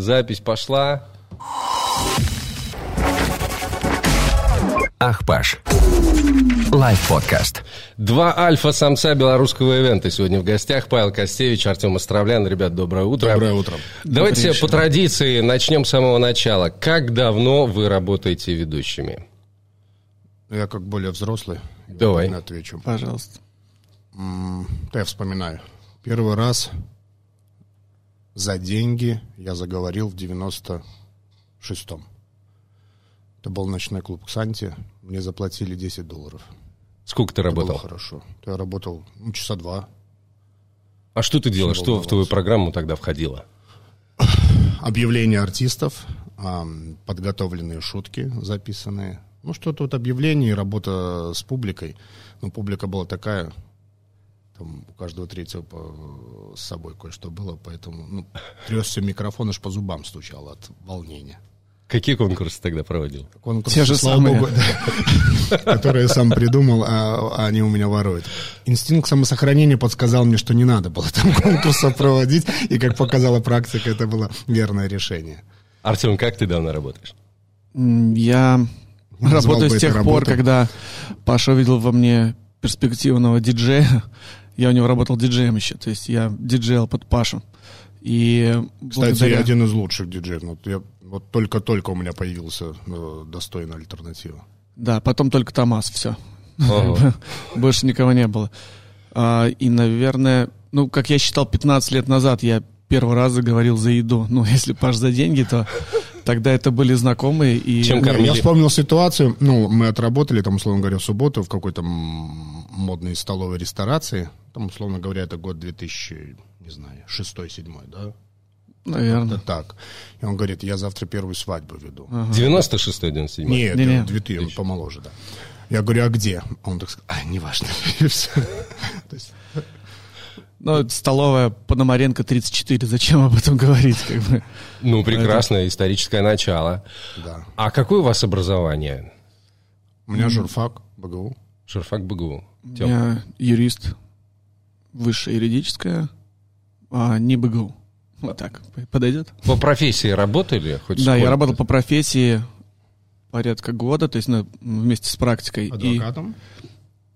Запись пошла. Ах, Паш. Лайв-подкаст. Два альфа-самца белорусского ивента. Сегодня в гостях Павел Костевич, Артем Островлян. Ребят, доброе утро. Доброе утро. Давайте по традиции начнем с самого начала. Как давно вы работаете ведущими? Я как более взрослый. Давай. отвечу. Пожалуйста. М, Да, я вспоминаю. Первый раз за деньги я заговорил в 96-м. Это был ночной клуб «Ксанти». Мне заплатили 10 долларов. Сколько ты Это работал? было хорошо. Я работал ну, часа два. А что ты делал? Что в твою программу тогда входило? Объявления артистов, подготовленные шутки записанные. Ну, что-то вот объявление и работа с публикой. Но публика была такая, там у каждого третьего по- с собой кое-что было, поэтому ну, тресся микрофон, аж по зубам стучал от волнения. Какие конкурсы тогда проводил? Конкурсы, Те же слава самые. богу, да, которые я сам придумал, а они у меня воруют. Инстинкт самосохранения подсказал мне, что не надо было там конкурса проводить, и, как показала практика, это было верное решение. Артем, как ты давно работаешь? Я Назвал работаю с тех пор, когда Паша увидел во мне перспективного диджея. Я у него работал диджеем еще, то есть я диджеял под Пашу. И Кстати, благодаря- я один из лучших диджеев. Вот, я, вот только-только у меня появился э, достойная альтернатива. Да, потом только Томас, все. Больше никого не было. А, и, наверное, ну, как я считал, 15 лет назад я первый раз заговорил за еду. Ну, если Паш за деньги, то тогда это были знакомые. И... Чем Не, кормили? Я вспомнил ситуацию. Ну, мы отработали, там, условно говоря, в субботу в какой-то модной столовой ресторации. Там, условно говоря, это год 2000, не знаю, шестой, седьмой, да? Наверное. Это так. И он говорит, я завтра первую свадьбу веду. 96-й, 97-й? Нет, Не-не. 2000, он помоложе, да. Я говорю, а где? Он так сказал, а, неважно. То есть, Ну, это столовая Пономаренко 34, зачем об этом говорить? Как бы? Ну, прекрасное историческое начало. да. А какое у вас образование? У меня журфак, БГУ. Журфак БГУ. У Тём. меня юрист, высшее юридическое, а не БГУ. Вот так, подойдет? По профессии работали? Хоть Да, я работал по профессии порядка года, то есть ну, вместе с практикой. И, Адвокатом.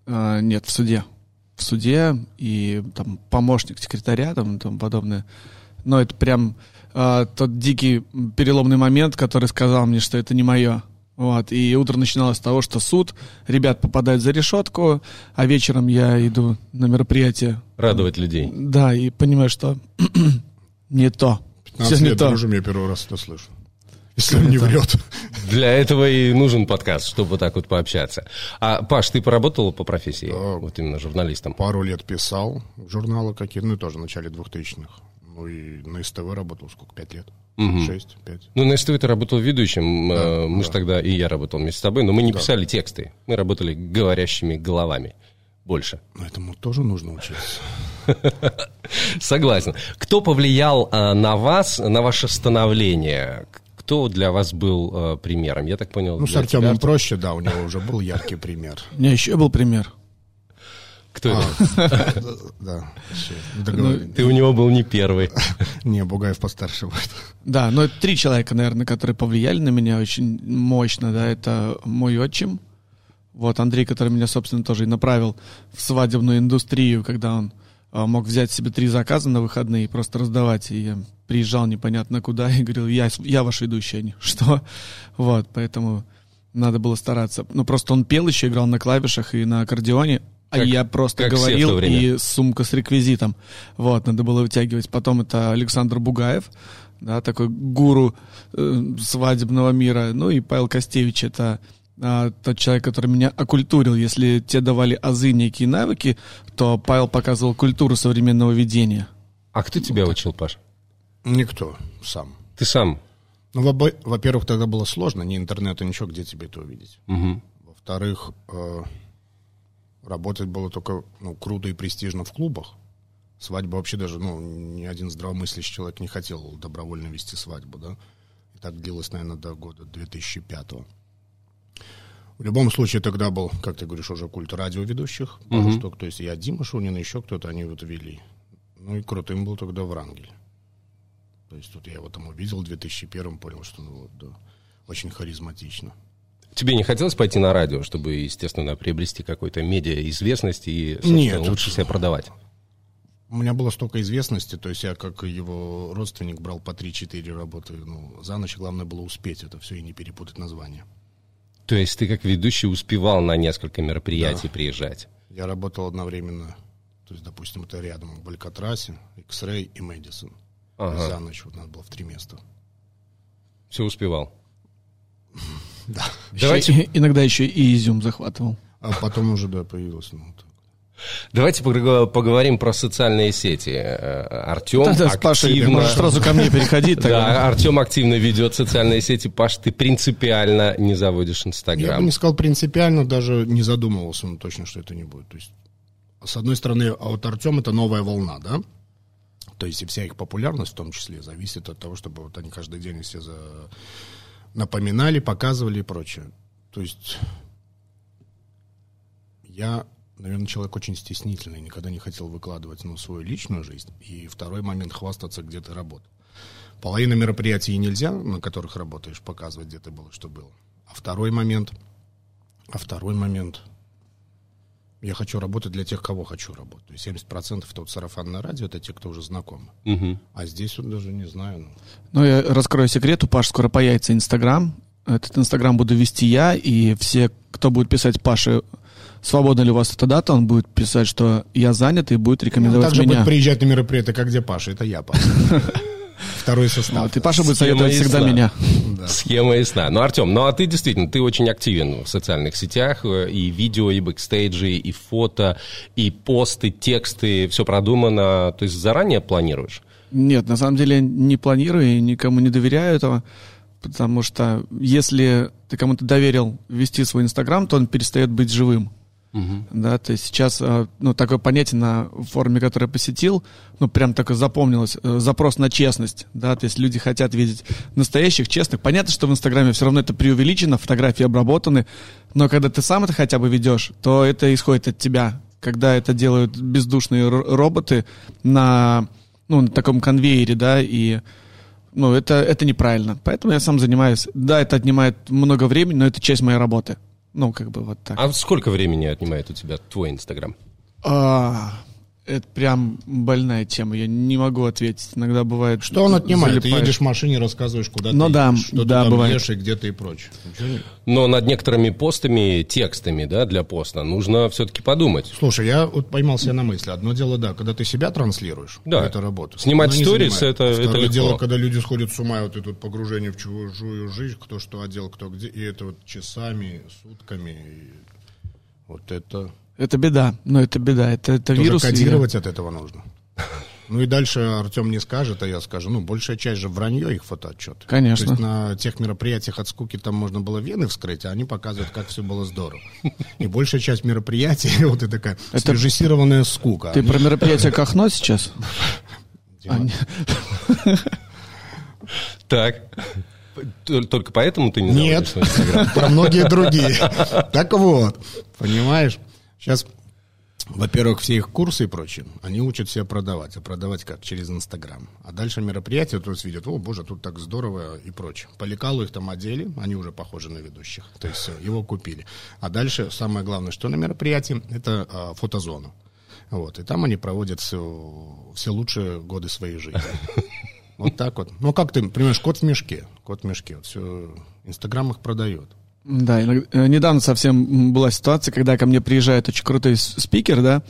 а, нет, в суде. В суде и там помощник секретаря там, и тому подобное. Но это прям а, тот дикий переломный момент, который сказал мне, что это не мое. Вот. И утро начиналось с того, что суд, ребят попадают за решетку, а вечером я иду на мероприятие. Радовать людей. Да, и понимаю, что не то. 15 Всё не лет то. дружим, я первый раз это слышу. Если он не врет. Для этого и нужен подкаст, чтобы так вот пообщаться. А, Паш, ты поработал по профессии? Вот именно журналистом. Пару лет писал журналы какие ну и тоже в начале 2000-х. Ну и на СТВ работал сколько, пять лет? Шесть, пять. Ну, на СТВ ты работал ведущим. э, мы да. же тогда, и я работал вместе с тобой, но мы не писали тексты. Мы работали говорящими головами. Больше. Но этому тоже нужно учиться. Согласен. Кто повлиял э, на вас, на ваше становление? Кто для вас был э, примером? Я так понял. Ну, с Артемом тебя, проще, да, у него уже был яркий пример. У меня еще был пример. Кто А, это? Да, вообще, договорились. Ты у него был не первый. Не, Бугаев постарше будет. Да, но это три человека, наверное, которые повлияли на меня очень мощно, да, это мой отчим, вот Андрей, который меня, собственно, тоже и направил в свадебную индустрию, когда он мог взять себе три заказа на выходные и просто раздавать, и я приезжал непонятно куда и говорил, я, я ваш ведущий, они, что? Вот, поэтому надо было стараться. Ну, просто он пел еще, играл на клавишах и на аккордеоне, а Как- я просто говорил, и сумка с реквизитом. Вот, надо было вытягивать. Потом это Александр Бугаев, да, такой гуру э, свадебного мира. Ну и Павел Костевич, это а, тот человек, который меня оккультурил. Если те давали азы, некие навыки, то Павел показывал культуру современного ведения. А кто тебя учил, Паш? Никто, сам. Ты сам. Ну, во- во-первых, тогда было сложно, ни интернета, ничего, где тебе это увидеть. Мгм. Во-вторых, э, работать было только ну, круто и престижно в клубах. Свадьба вообще даже, ну, ни один здравомыслящий человек не хотел добровольно вести свадьбу, да. И так длилось, наверное, до года 2005 В любом случае, тогда был, как ты говоришь, уже культ радиоведущих, пару Мгм. штук. То есть я Дима Шунин, еще кто-то, они вот вели. Ну и крутым был тогда Врангель. То есть вот я его там увидел в 2001 понял, что ну, вот, да, очень харизматично. Тебе не хотелось пойти на радио, чтобы, естественно, приобрести какой-то медиа известность и Нет, лучше тут- себя продавать? У меня было столько известности, то есть я как его родственник брал по 3-4 работы ну, за ночь, главное было успеть это все и не перепутать название. То есть ты как ведущий успевал на несколько мероприятий приезжать? Я работал одновременно, то есть, допустим, это рядом в Алькатрасе, X-Ray и Мэдисон. Ага. За ночь вот надо было в три места. Все успевал. Да. Давайте, Еще- иногда еще и изюм захватывал. А потом уже, да, появилось. Ну. Давайте поговорим про социальные сети. Э, Артем Да, да, активно... можешь сразу ко мне переходить. Да, Артем активно ведет социальные сети. Паш, ты принципиально не заводишь Я бы Инстаграм. не сказал принципиально, даже не задумывался ну, точно, что это не будет. То есть, с одной стороны, а вот Артем это новая волна, да? То есть и вся их популярность в том числе зависит от того, чтобы вот они каждый день все за... напоминали, показывали и прочее. То есть я, наверное, человек очень стеснительный, никогда не хотел выкладывать ну, свою личную жизнь. И второй момент хвастаться, где ты работал. Половина мероприятий нельзя, на которых работаешь, показывать, где ты был и что было. А второй момент, а второй момент, я хочу работать для тех, кого хочу работать. То есть 70% это вот сарафанное радио, это те, кто уже знакомы. Мгм. А здесь вот даже не знаю. ну. Ну, я раскрою секрет, у Паши скоро появится Инстаграм. Этот Инстаграм буду вести я, и все, кто будет писать Паше, свободна ли у вас эта дата, он будет писать, что я занят, и будет рекомендовать Также меня. будет приезжать на мероприятие, как где Паша, это я, Паша. Второй состав. Вот, и Паша будет Схема советовать всегда меня. Да. Схема ясна. Ну, Артем, ну а ты действительно, ты очень активен в социальных сетях, э, и видео, и бэкстейджи, и фото, и посты, тексты, все продумано. То есть заранее планируешь? Нет, на самом деле не планирую и никому не доверяю этого, потому что если ты кому-то доверил вести свой Инстаграм, то он перестает быть живым. Да, то есть сейчас, э, ну, такое понятие на форуме, который я посетил, ну, прям такое запомнилось, э, запрос на честность, да, то есть люди хотят видеть настоящих, честных. Понятно, что в Инстаграме все равно это преувеличено, фотографии обработаны, но когда ты сам это хотя бы ведешь, то это исходит от тебя. Когда это делают бездушные роботы на, ну, на таком конвейере, да, и ну, это, это неправильно. Поэтому я сам занимаюсь. Да, это отнимает много времени, но это часть моей работы. Ну, как бы вот так. А сколько времени отнимает у тебя твой Инстаграм? А, это прям больная тема. Я не могу ответить. Иногда бывает... Что он отнимает? Ты залипаешь. едешь в машине, рассказываешь, куда Ну ты да, едешь, что да, ты там бывает. ешь и где ты и прочее. Но над некоторыми постами, текстами, да, для поста нужно все-таки подумать. Слушай, я вот поймал себя на мысли. Одно дело, да, когда ты себя транслируешь, Да. это работа. Снимать сторис это- это Второе легко. дело, когда люди сходят с ума, вот это вот погружение в чужую жизнь, кто что одел, кто где, и это вот часами, сутками. и вот это Это беда. Ну, это беда. Это, это тоже вирус. кодировать от этого нужно. Ну и дальше Артем не скажет, а я скажу. Ну, большая часть же вранье их фотоотчеты. Конечно. То есть на тех мероприятиях от скуки там можно было вены вскрыть, а они показывают, как все было здорово. И большая часть мероприятий, вот и такая Это- срежиссированная скука. Ты Они- про мероприятие Кахно сейчас? Так. Только поэтому ты не Нет, про многие другие. Так вот, понимаешь, сейчас, во-первых, все их курсы и прочее, они учат себя продавать. А продавать как? Через Инстаграм. А дальше мероприятие, то есть видят, о, боже, тут так здорово и прочее. По их там одели, они уже похожи на ведущих. То есть все, его купили. А дальше самое главное, что на мероприятии, это а, фотозона. Вот, и там они проводят все, все лучшие годы своей жизни. Вот так вот. Ну, как ты, понимаешь, кот в мешке. Кот в мешке. Вот все, Инстаграм их продает. Да, иногда- э, недавно совсем была ситуация, когда ко мне приезжает очень крутой спикер, да,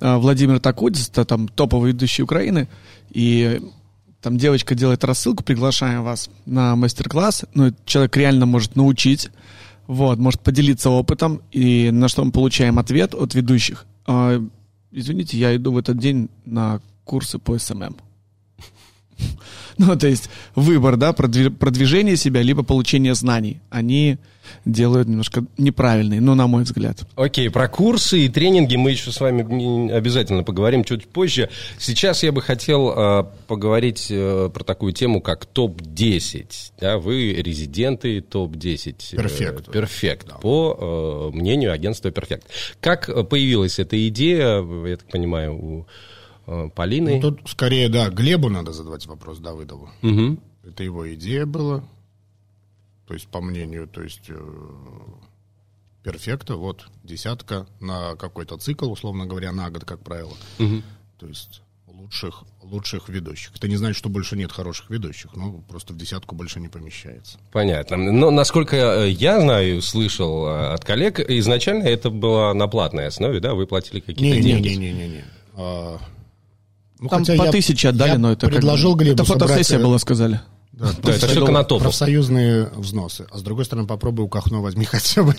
а, Владимир Такудис, это там топовый ведущий Украины, и там девочка делает рассылку, приглашаем вас на мастер-класс, ну, человек реально может научить, вот, может поделиться опытом, и на что мы получаем ответ от ведущих. А, извините, я иду в этот день на курсы по SMM. Ну, то есть выбор, да, продви- продвижение себя, либо получение знаний. Они делают немножко неправильные, ну, на мой взгляд. Окей, про курсы и тренинги мы еще с вами обязательно поговорим чуть позже. Сейчас я бы хотел э, поговорить э, про такую тему, как топ-10. Да, вы резиденты топ-10. Perfect. Perfect, по э, мнению агентства Perfect. Как э, появилась эта идея, я так понимаю, у э, Полиной. Ну, тут скорее, да, Глебу надо задавать вопрос, Давыдову. Мгм. Это его идея была. То есть, по мнению, то есть, э, перфекта, вот, десятка на какой-то цикл, условно говоря, на год, как правило. То есть, лучших, лучших ведущих. Это не значит, что больше нет хороших ведущих, но просто в десятку больше не помещается. Понятно. Но насколько э, я знаю, слышал э, от коллег, изначально это было на платной основе, да? Вы платили какие-то деньги. Не-не-не-не-не. Ну, Там хотя по я- тысяче отдали, я но это как бы- предложил Глебу Это фотосессия собрать, э, была, сказали. Да, Да, это только на топу. Профсоюзные взносы. А с другой стороны, попробуй у Кахно возьми хотя бы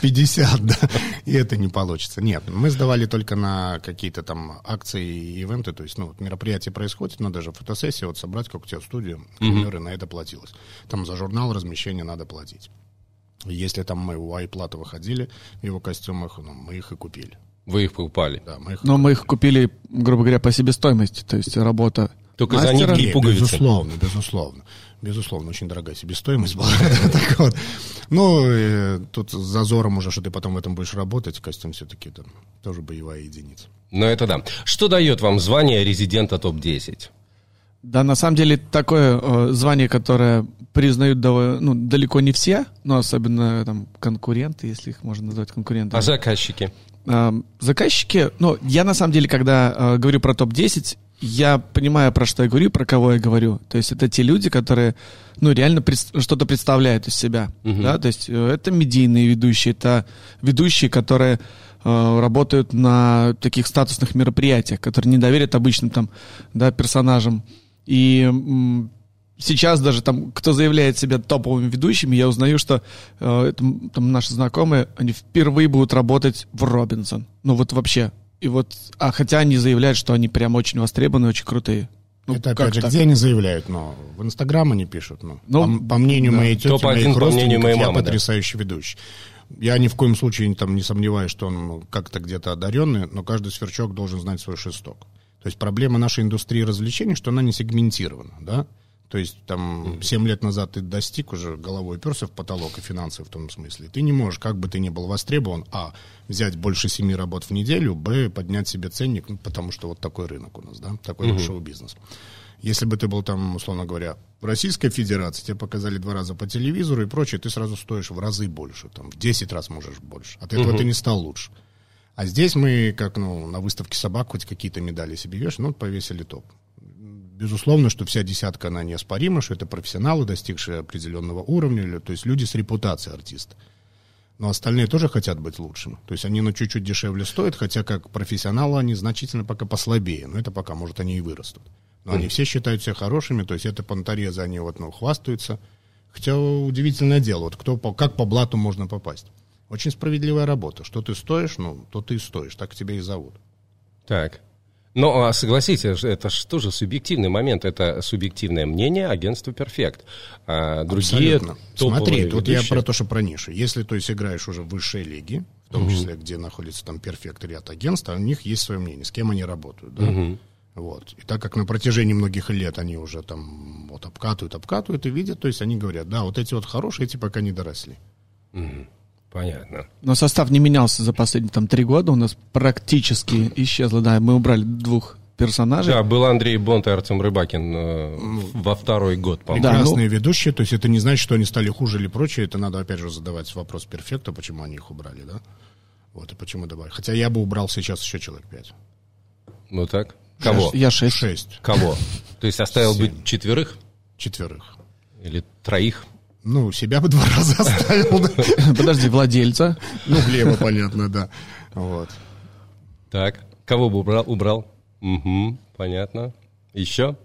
50, да, и это не получится. Нет, мы сдавали только на какие-то там акции и ивенты, то есть, ну, вот мероприятие происходит, но даже фотосессия, вот собрать, как у тебя студию, к примеру, на это платилось. Там за журнал размещение надо платить. Если там мы у Айплата выходили в его костюмах, ну, мы их и купили. Вы их покупали. Да, мы их Но мы их купили, грубо говоря, по себестоимости. То есть работа Только за мастера. нитки и Не, пуговицы. Безусловно, безусловно. Безусловно, очень дорогая себестоимость была. Так вот. Ну, э, тут с зазором уже, что ты потом в этом будешь работать, костюм все-таки там тоже боевая единица. Ну, это да. Что дает вам звание резидента топ-10? Да, на самом деле такое э, звание, которое признают дов- ну, далеко не все, но особенно там конкуренты, если их можно назвать конкурентами. А заказчики? Заказчики, ну, я на самом деле, когда э, говорю про топ-10, я понимаю, про что я говорю, про кого я говорю. То есть это те люди, которые, ну, реально пред- что-то представляют из себя. Да? То есть э, это медийные ведущие, это ведущие, которые э, работают на таких статусных мероприятиях, которые не доверят обычным там, да, персонажам. И м, сейчас даже там, кто заявляет себя топовыми ведущими, я узнаю, что э, это, м, там наши знакомые, они впервые будут работать в Робинсон. Ну вот вообще. И вот, а хотя они заявляют, что они прям очень востребованы, очень крутые. Ну, это, как опять же, так? где они заявляют? Но в Инстаграм они пишут. Ну, Ну, по, по мнению да. моей тети, Топ-один моих по мнению родственников, моей я мамы, да. потрясающий ведущий. Я ни в коем случае там, не сомневаюсь, что он как-то где-то одаренный, но каждый сверчок должен знать свой шесток. То есть проблема нашей индустрии развлечений, что она не сегментирована, да? То есть там 7 лет назад ты достиг уже головой перся в потолок и финансы в том смысле. Ты не можешь, как бы ты ни был востребован, а, взять больше семи работ в неделю, б, поднять себе ценник, ну, потому что вот такой рынок у нас, да, такой угу. шоу-бизнес. Если бы ты был там, условно говоря, в Российской Федерации, тебе показали два раза по телевизору и прочее, ты сразу стоишь в разы больше, там, в 10 раз можешь больше. От этого ты не стал лучше. А здесь мы, как ну, на выставке собак, хоть какие-то медали себе вешаем, ну, повесили топ. Безусловно, что вся десятка, она неоспорима, что это профессионалы, достигшие определенного уровня, то есть люди с репутацией артиста. Но остальные тоже хотят быть лучшим. То есть они ну, чуть-чуть дешевле стоят, хотя как профессионалы они значительно пока послабее. Но это пока, может, они и вырастут. Но они все считают себя хорошими, то есть это понторезы, они вот, ну, хвастаются. Хотя удивительное дело, вот кто, по, как по блату можно попасть. Очень справедливая работа. Что ты стоишь, ну, то ты и стоишь, так тебя и зовут. Так. Ну, а согласитесь, это же тоже субъективный момент. Это субъективное мнение агентства «Перфект». А другие Смотри, вот я про то, что про ниши. Если, то есть, играешь уже в высшей лиге, в том числе, где находится там перфект ряд агентств, а у них есть свое мнение, с кем они работают. Да? Вот. И так как на протяжении многих лет они уже там вот обкатывают, обкатывают и видят, то есть они говорят, да, вот эти вот хорошие, эти пока не доросли. Понятно. Но состав не менялся за последние там три года. У нас практически исчезло. Да, мы убрали двух персонажей. Да, был Андрей Бонт и Артем Рыбакин э, во второй год, по-моему. Да, Прекрасные ведущие, то есть это не значит, что они стали хуже или прочее, это надо опять же задавать вопрос перфекта, почему они их убрали, да? Вот, и почему добавили. Хотя я бы убрал сейчас еще человек пять. Ну так. Кого? Я шесть. Шесть. Кого? То есть оставил бы четверых Четверых. или троих? Ну, себя бы два раза оставил. Подожди, владельца. Ну, Глеба, понятно, да. Вот. Так. Кого бы убрал? Убрал? Угу, понятно. Еще?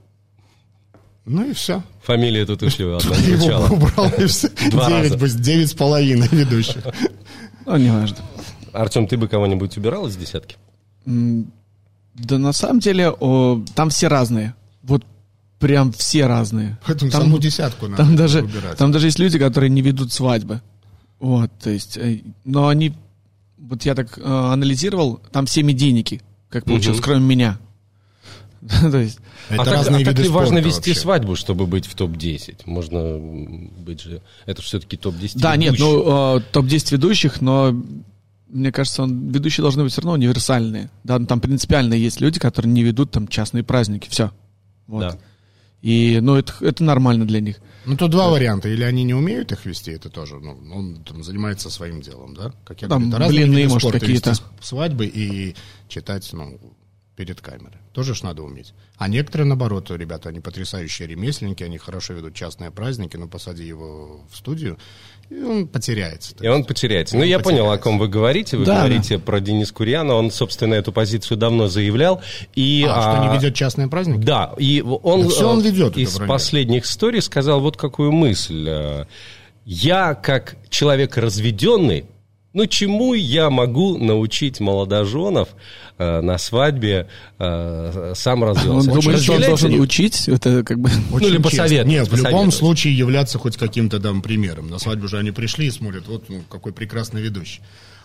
Ну и все. Фамилия тут ушли, одна Его звучала. бы убрал, и все. Девять, бы- девять с половиной ведущих. Ну, неважно. Артем, ты бы кого-нибудь убирал из десятки? Да на самом деле, о, там все разные. Вот прям все разные. Поэтому Там- саму десятку надо Там даже, выбирать. там даже есть люди, которые не ведут свадьбы. Вот, то есть, э, но они, вот я так э, анализировал, там все медийники, как получилось, кроме меня. То есть, Это а так, разные а так ли важно вести вообще. свадьбу, чтобы быть в топ-10? Можно быть же... Это же все-таки топ-10 да, нет, ведущих. ну, э, топ-10 ведущих, но мне кажется, он, ведущие должны быть все равно универсальные. Да, ну, там принципиально есть люди, которые не ведут там частные праздники. Все. Вот. Да. И, ну, это, это нормально для них. Ну, тут два варианта. Или они не умеют их вести, это тоже, ну, он там занимается своим делом, да? Как я Там говорю, блины, может, какие-то. свадьбы и читать, ну, перед камерой. Тоже ж надо уметь. А некоторые, наоборот, ребята, они потрясающие ремесленники, они хорошо ведут частные праздники, но посади его в студию, и он потеряется. И он потеряется. Ну, Он я понял, о потеряется. ком вы говорите. Вы Да, говорите про Дениса Курьяна. Он, собственно, эту позицию давно заявлял. И, А, что а, не ведет частные праздники? Да, и он, Да всё он ведет, из последних историй сказал вот какую мысль. Я, как человек разведенный, ну, чему я могу научить молодоженов э, на свадьбе э, сам Он развелся? думает, что он должен ли- учить. Это как бы... Очень или честно. посоветовать, Нет, в любом случае являться хоть каким-то там примером. На свадьбу же они пришли и смотрят, вот ну, какой прекрасный ведущий.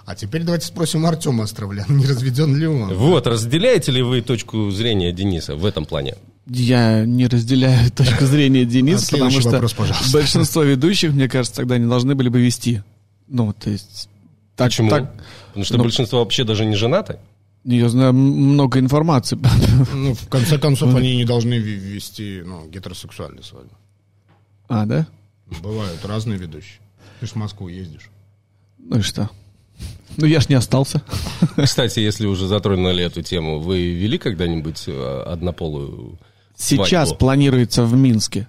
А теперь давайте спросим Артема Островляна, не разведен ли он? Вот, разделяете ли вы точку зрения Дениса в этом плане? Я не разделяю точку зрения А Дениса, потому что вопрос, пожалуйста. большинство ведущих, мне кажется, тогда не должны были бы вести. Ну, то есть... Так, Почему? Так, Потому что ну- большинство вообще даже не женаты. я знаю много информации. Ну, в конце концов, они не должны ве- вести ну, гетеросексуальную свадьбу. А, да? Бывают разные ведущие. Ты ж в Москву ездишь. Ну и что? Ну, я ж не остался. Кстати, если уже затронули эту тему, вы вели когда-нибудь э, однополую Сейчас свадьбу? планируется в Минске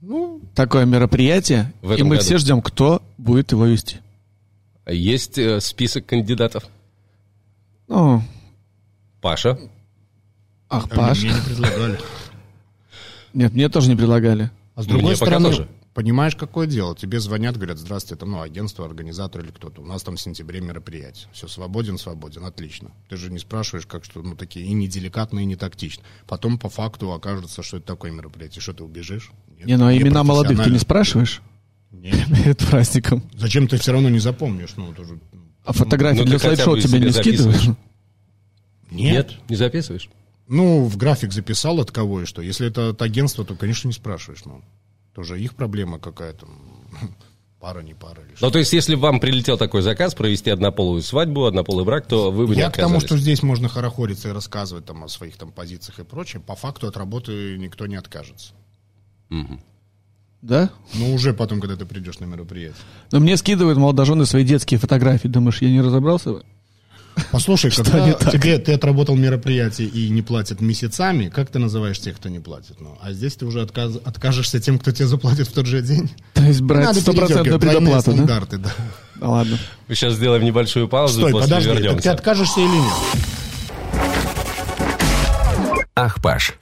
Ну, такое мероприятие, и мы году. все ждем, кто будет его вести. Есть э, список кандидатов? Ну, Паша? ах, а Паш. мне не предлагали. Нет, мне тоже не предлагали. А с другой Мне стороны, тоже. понимаешь, какое дело? Тебе звонят, говорят, здравствуйте, это ну, агентство, организатор или кто-то. У нас там в сентябре мероприятие. Все, свободен, свободен, отлично. Ты же не спрашиваешь, как что, ну, такие и неделикатно, и не тактично. Потом по факту окажется, что это такое мероприятие. Что, ты убежишь? Нет, Не, ну а имена молодых ты не спрашиваешь Нет. перед праздником? Зачем ты все равно не запомнишь? Ну, тоже... А фотографии ну, для слайд-шоу тебе не скидываешь? записываешь. Нет. Не записываешь? Ну, в график записал от кого и что. Если это от агентства, то, конечно, не спрашиваешь. Ну, тоже их проблема какая-то. Пара, не пара. Или что. Ну, то есть, если вам прилетел такой заказ провести однополую свадьбу, однополый брак, то вы бы не Я к тому, что здесь можно хорохориться и рассказывать там о своих там позициях и прочее. По факту от работы никто не откажется. Да? Ну, уже потом, когда ты придешь на мероприятие. Но мне скидывают молодожены свои детские фотографии. Думаешь, я не разобрался? Послушай, когда не так? тебе ты отработал мероприятие и не платят месяцами, как ты называешь тех, кто не платит? Ну, а здесь ты уже отказ- откажешься тем, кто тебе заплатит в тот же день. То есть брать Надо стопроцентную предоплату, да? стандарты, да? Да ладно. Мы сейчас сделаем небольшую паузу, Стой, после подожди, так вернемся. ты откажешься или нет? Ах, Паш.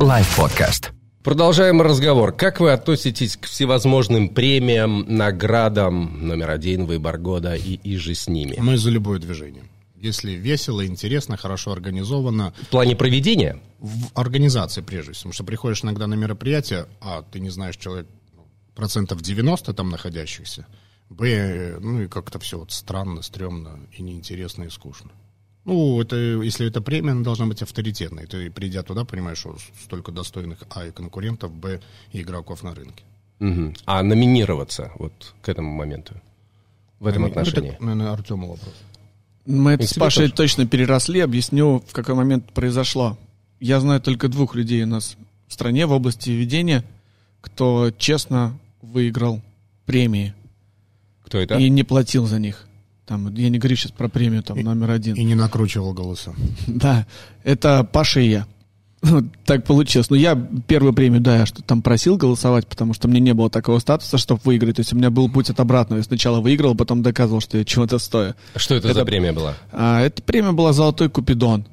Лайв-подкаст. Продолжаем разговор. Как вы относитесь к всевозможным премиям, наградам, номер один, выбор года и, и же с ними? Мы за любое движение. Если весело, интересно, хорошо организовано, В плане проведения? в организации прежде всего. Потому что приходишь иногда на мероприятие, а ты не знаешь человек ну, процентов 90 там находящихся, б, ну и как-то все вот странно, стрёмно и неинтересно и скучно. Ну, это, если это премия, она должна быть авторитетной. Ты, придя туда, понимаешь, что столько достойных, а, и конкурентов, б, и игроков на рынке. Мгм. А номинироваться вот к этому моменту? В этом Ну, отношении? это, наверное, Артему вопрос. Мы это с Пашей тоже. точно переросли. Объясню, в какой момент произошло. Я знаю только двух людей у нас в стране в области ведения, кто честно выиграл премии Кто это? и не платил за них. Там, я не говорю сейчас про премию там, номер один. И не накручивал голоса. Да, это Паша и я. Так получилось. Ну, я первую премию, да, я что там просил голосовать, потому что мне не было такого статуса, чтобы выиграть. То есть у меня был путь от обратного. Я сначала выиграл, потом доказывал, что я чего-то стою. Что это, за премия была? А, эта премия была «Золотой Купидон».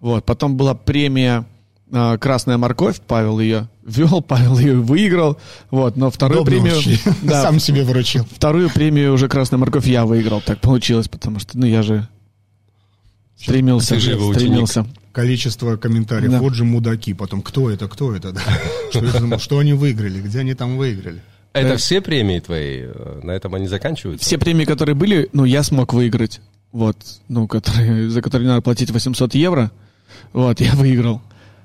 Вот. Потом была премия а, «Красная морковь». Павел ее вел, Павел ее выиграл. Вот. Но вторую Добрый премию... вообще. Да, Сам себе выручил. вторую премию уже «Красная морковь» я выиграл. Так получилось, потому что, ну, я же стремился. Ты же его стремился. количество комментариев. Да. Вот же мудаки. Потом, кто это, кто это? да? Что, думал, что они выиграли, где они там выиграли? Это Да. все премии твои? э, На этом они заканчиваются? Все премии, которые были, ну, я смог выиграть. Вот, ну, которые, за которые надо платить 800 евро. Вот, я выиграл.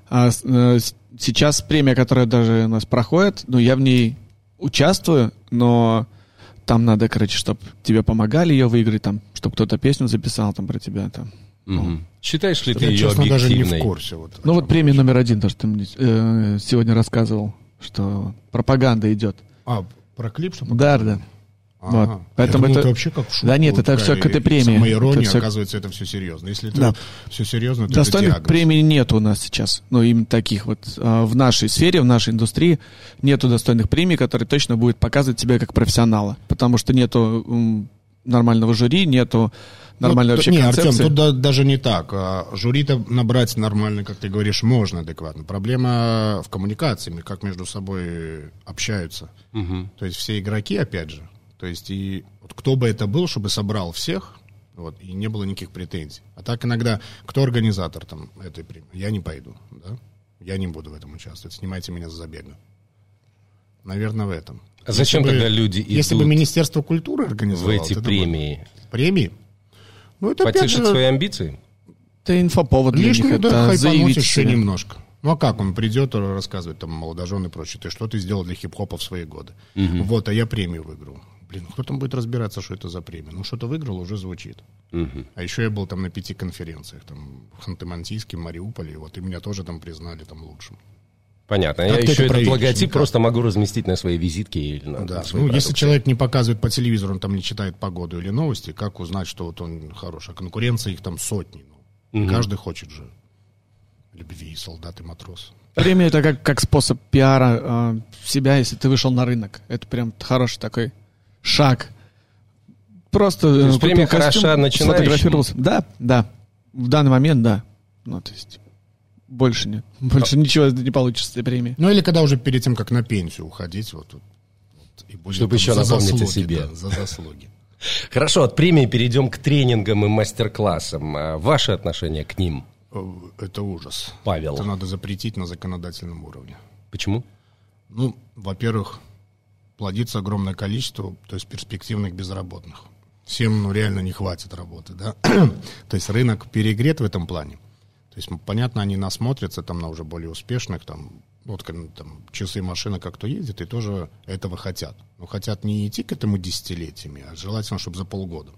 А э, сейчас премия, которая даже у нас проходит, ну, я в ней участвую, но там надо, короче, чтобы тебе помогали ее выиграть, там, чтобы кто-то песню записал там про тебя. Там. Мгм. Считаешь ли ты Я, ее честно, даже не в объективной? курсе. Вот, Ну вот премия номер один, то, что ты мне э, сегодня рассказывал, что пропаганда идет. А, про клип, что Да, да. Ага. Вот. Поэтому Я думал, это- вообще как в шутку. Да нет, это всё такая к этой премии. Самоирония, Это всё- оказывается, это все серьезно. Если это Да. все серьезно, то Достойных это диагноз. премий нет у нас сейчас. Ну, именно таких вот. А, В нашей сфере, в нашей индустрии нету достойных премий, которые точно будут показывать тебя как профессионала. Потому что нету м, нормального жюри, нету нормальной Ну, вообще не, концепции. Артем, тут да- даже не так. А, Жюри-то набрать нормально, как ты говоришь, можно адекватно. Проблема в коммуникации, как между собой общаются. Мгм. То есть все игроки, опять же. То есть и вот кто бы это был, чтобы собрал всех, вот, и не было никаких претензий. А так иногда, кто организатор там этой премии? Я не пойду, да? Я не буду в этом участвовать. Снимайте меня с забега. Наверное, в этом. А зачем Если бы- тогда люди Если бы идут Министерство культуры в организовало... эти то это премии? было- Премии? Ну, это опять Потешить же свои амбиции? Это инфоповод для них, лишнюю, это да, хайпануть заявить еще себя. немножко. Ну а как он придет рассказывает там молодожен и прочее, ты что ты сделал для хип-хопа в свои годы? Вот, а я премию выиграл. Блин, кто там будет разбираться, что это за премия? Ну что-то выиграл, уже звучит. Мгм. А еще я был там на пяти конференциях, там в Ханты-Мансийске, Мариуполе, вот, и меня тоже там признали там лучшим. Понятно. Как Я еще это этот логотип Никак. просто могу разместить на своей визитке или на, Да. на своей Ну, если продукции. человек не показывает по телевизору, он там не читает погоду или новости, как узнать, что вот он хороший? А конкуренция их там сотни. Ну, Мгм. Каждый хочет же любви, солдат и матрос. Премия это как, как способ пиара э, себя, если ты вышел на рынок. Это прям хороший такой шаг. Просто э, есть купил премия костюм, хороша начинающим? сфотографировался. Да, да. В данный момент, да. Ну, то есть, больше нет. Больше ничего не получится с этой премии. Ну или когда уже перед тем, как на пенсию уходить, вот, вот, вот, и будет Чтобы там еще напомнить о заслуги, себе. да, за заслуги. Хорошо, от премии перейдем к тренингам и мастер-классам. А Ваше отношение к ним, Э, Это ужас. Павел? Это надо запретить на законодательном уровне. Почему? Ну, во-первых, плодится огромное количество, то есть перспективных безработных. Всем, ну, реально не хватит работы, да. то есть рынок перегрет в этом плане. То есть, понятно, они насмотрятся там на уже более успешных, там, вот ну, там, часы машина как кто ездит, и тоже этого хотят. Но хотят не идти к этому десятилетиями, а желательно, чтобы за полгода.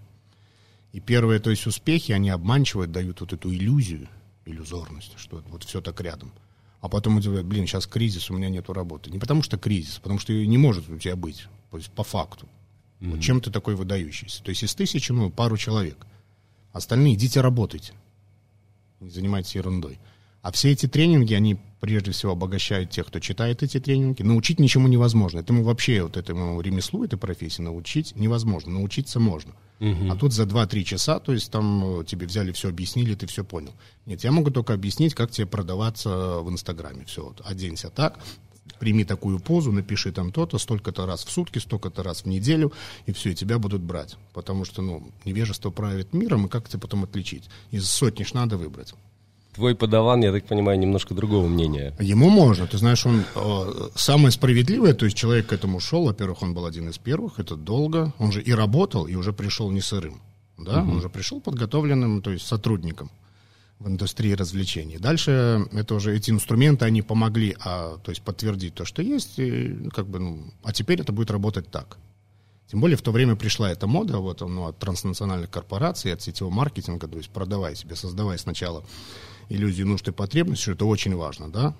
И первые, то есть успехи, они обманчивают, дают вот эту иллюзию, иллюзорность, что вот все так рядом. А потом удивляют, блин, сейчас кризис, у меня нету работы. Не потому что кризис, потому что ее не может у тебя быть, то есть по факту. Вот чем ты такой выдающийся? То есть из тысячи, ну, пару человек. Остальные идите работайте. Не занимайтесь ерундой. А все эти тренинги, они прежде всего обогащают тех, кто читает эти тренинги. Научить ничему невозможно. Этому вообще, вот этому ремеслу, этой профессии научить невозможно. Научиться можно. А тут за 2-3 часа, то есть там э, тебе взяли все, объяснили, ты все понял. Нет, я могу только объяснить, как тебе продаваться в Инстаграме. Все, вот, оденься так, прими такую позу, напиши там то-то, столько-то раз в сутки, столько-то раз в неделю, и все, и тебя будут брать. Потому что, ну, невежество правит миром, и как тебе потом отличить? Из сотни ж надо выбрать. Твой подаван, я так понимаю, немножко другого мнения. Ему можно, ты знаешь, он э, самое справедливое, то есть человек к этому шел, во-первых, он был один из первых, это долго, он же и работал, и уже пришел не сырым, да, он уже пришел подготовленным, то есть сотрудником в индустрии развлечений. Дальше это уже эти инструменты, они помогли, а, то есть подтвердить то, что есть, и, как бы, ну, а теперь это будет работать так. Тем более в то время пришла эта мода вот, ну, от транснациональных корпораций, от сетевого маркетинга, то есть продавай себе, создавай сначала иллюзию нужд и потребностей, что это очень важно, да,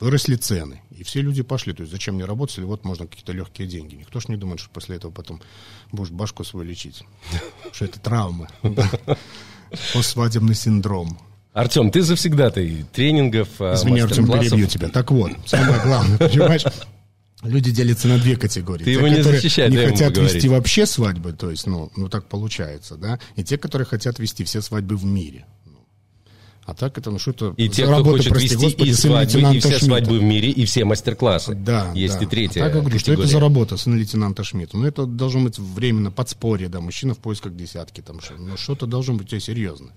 выросли цены, и все люди пошли, то есть зачем мне работать, если вот можно какие-то легкие деньги. Никто ж не думает, что после этого потом будешь башку свою лечить, что это травмы, постсвадебный синдром. Артем, ты завсегдатый тренингов, а, Извини, Артем, перебью тебя. Так вот, самое главное, понимаешь, люди делятся на две категории. Ты Те, его не которые защищай, не хотят вести вообще свадьбы, то есть, ну, ну так получается, да, и те, которые хотят вести все свадьбы в мире. А так это, ну что это... И те, кто хочет прости вести господи, и свадьбы, и все Шмидта. свадьбы в мире, и все мастер-классы. Да, Есть да. и третья А так я говорю, что это за работа сын лейтенанта Шмидта? Ну, это должно быть временно подспорье, да, мужчина в поисках десятки, там, что, ну, что-то должно быть у тебя серьезное.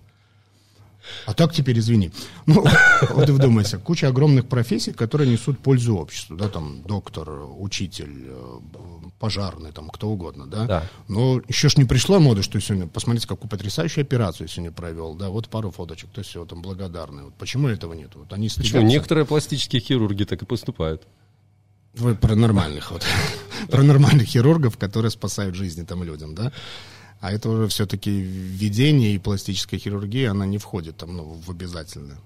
А так теперь, извини. Ну, вот и вдумайся, куча огромных профессий, которые несут пользу обществу, да, там, доктор, учитель, э, пожарный, там, кто угодно, да. Да. Но еще ж не пришла мода, что сегодня, посмотрите, какую потрясающую операцию сегодня провел, да, вот пару фоточек, то есть все, там, благодарны. Вот почему этого нет? Вот они Почему? стыдятся. Некоторые пластические хирурги так и поступают. Вы про нормальных вот. про нормальных хирургов, которые спасают жизни там людям, да. А это уже все-таки введение и пластическая хирургия, она не входит там, ну, в обязательное.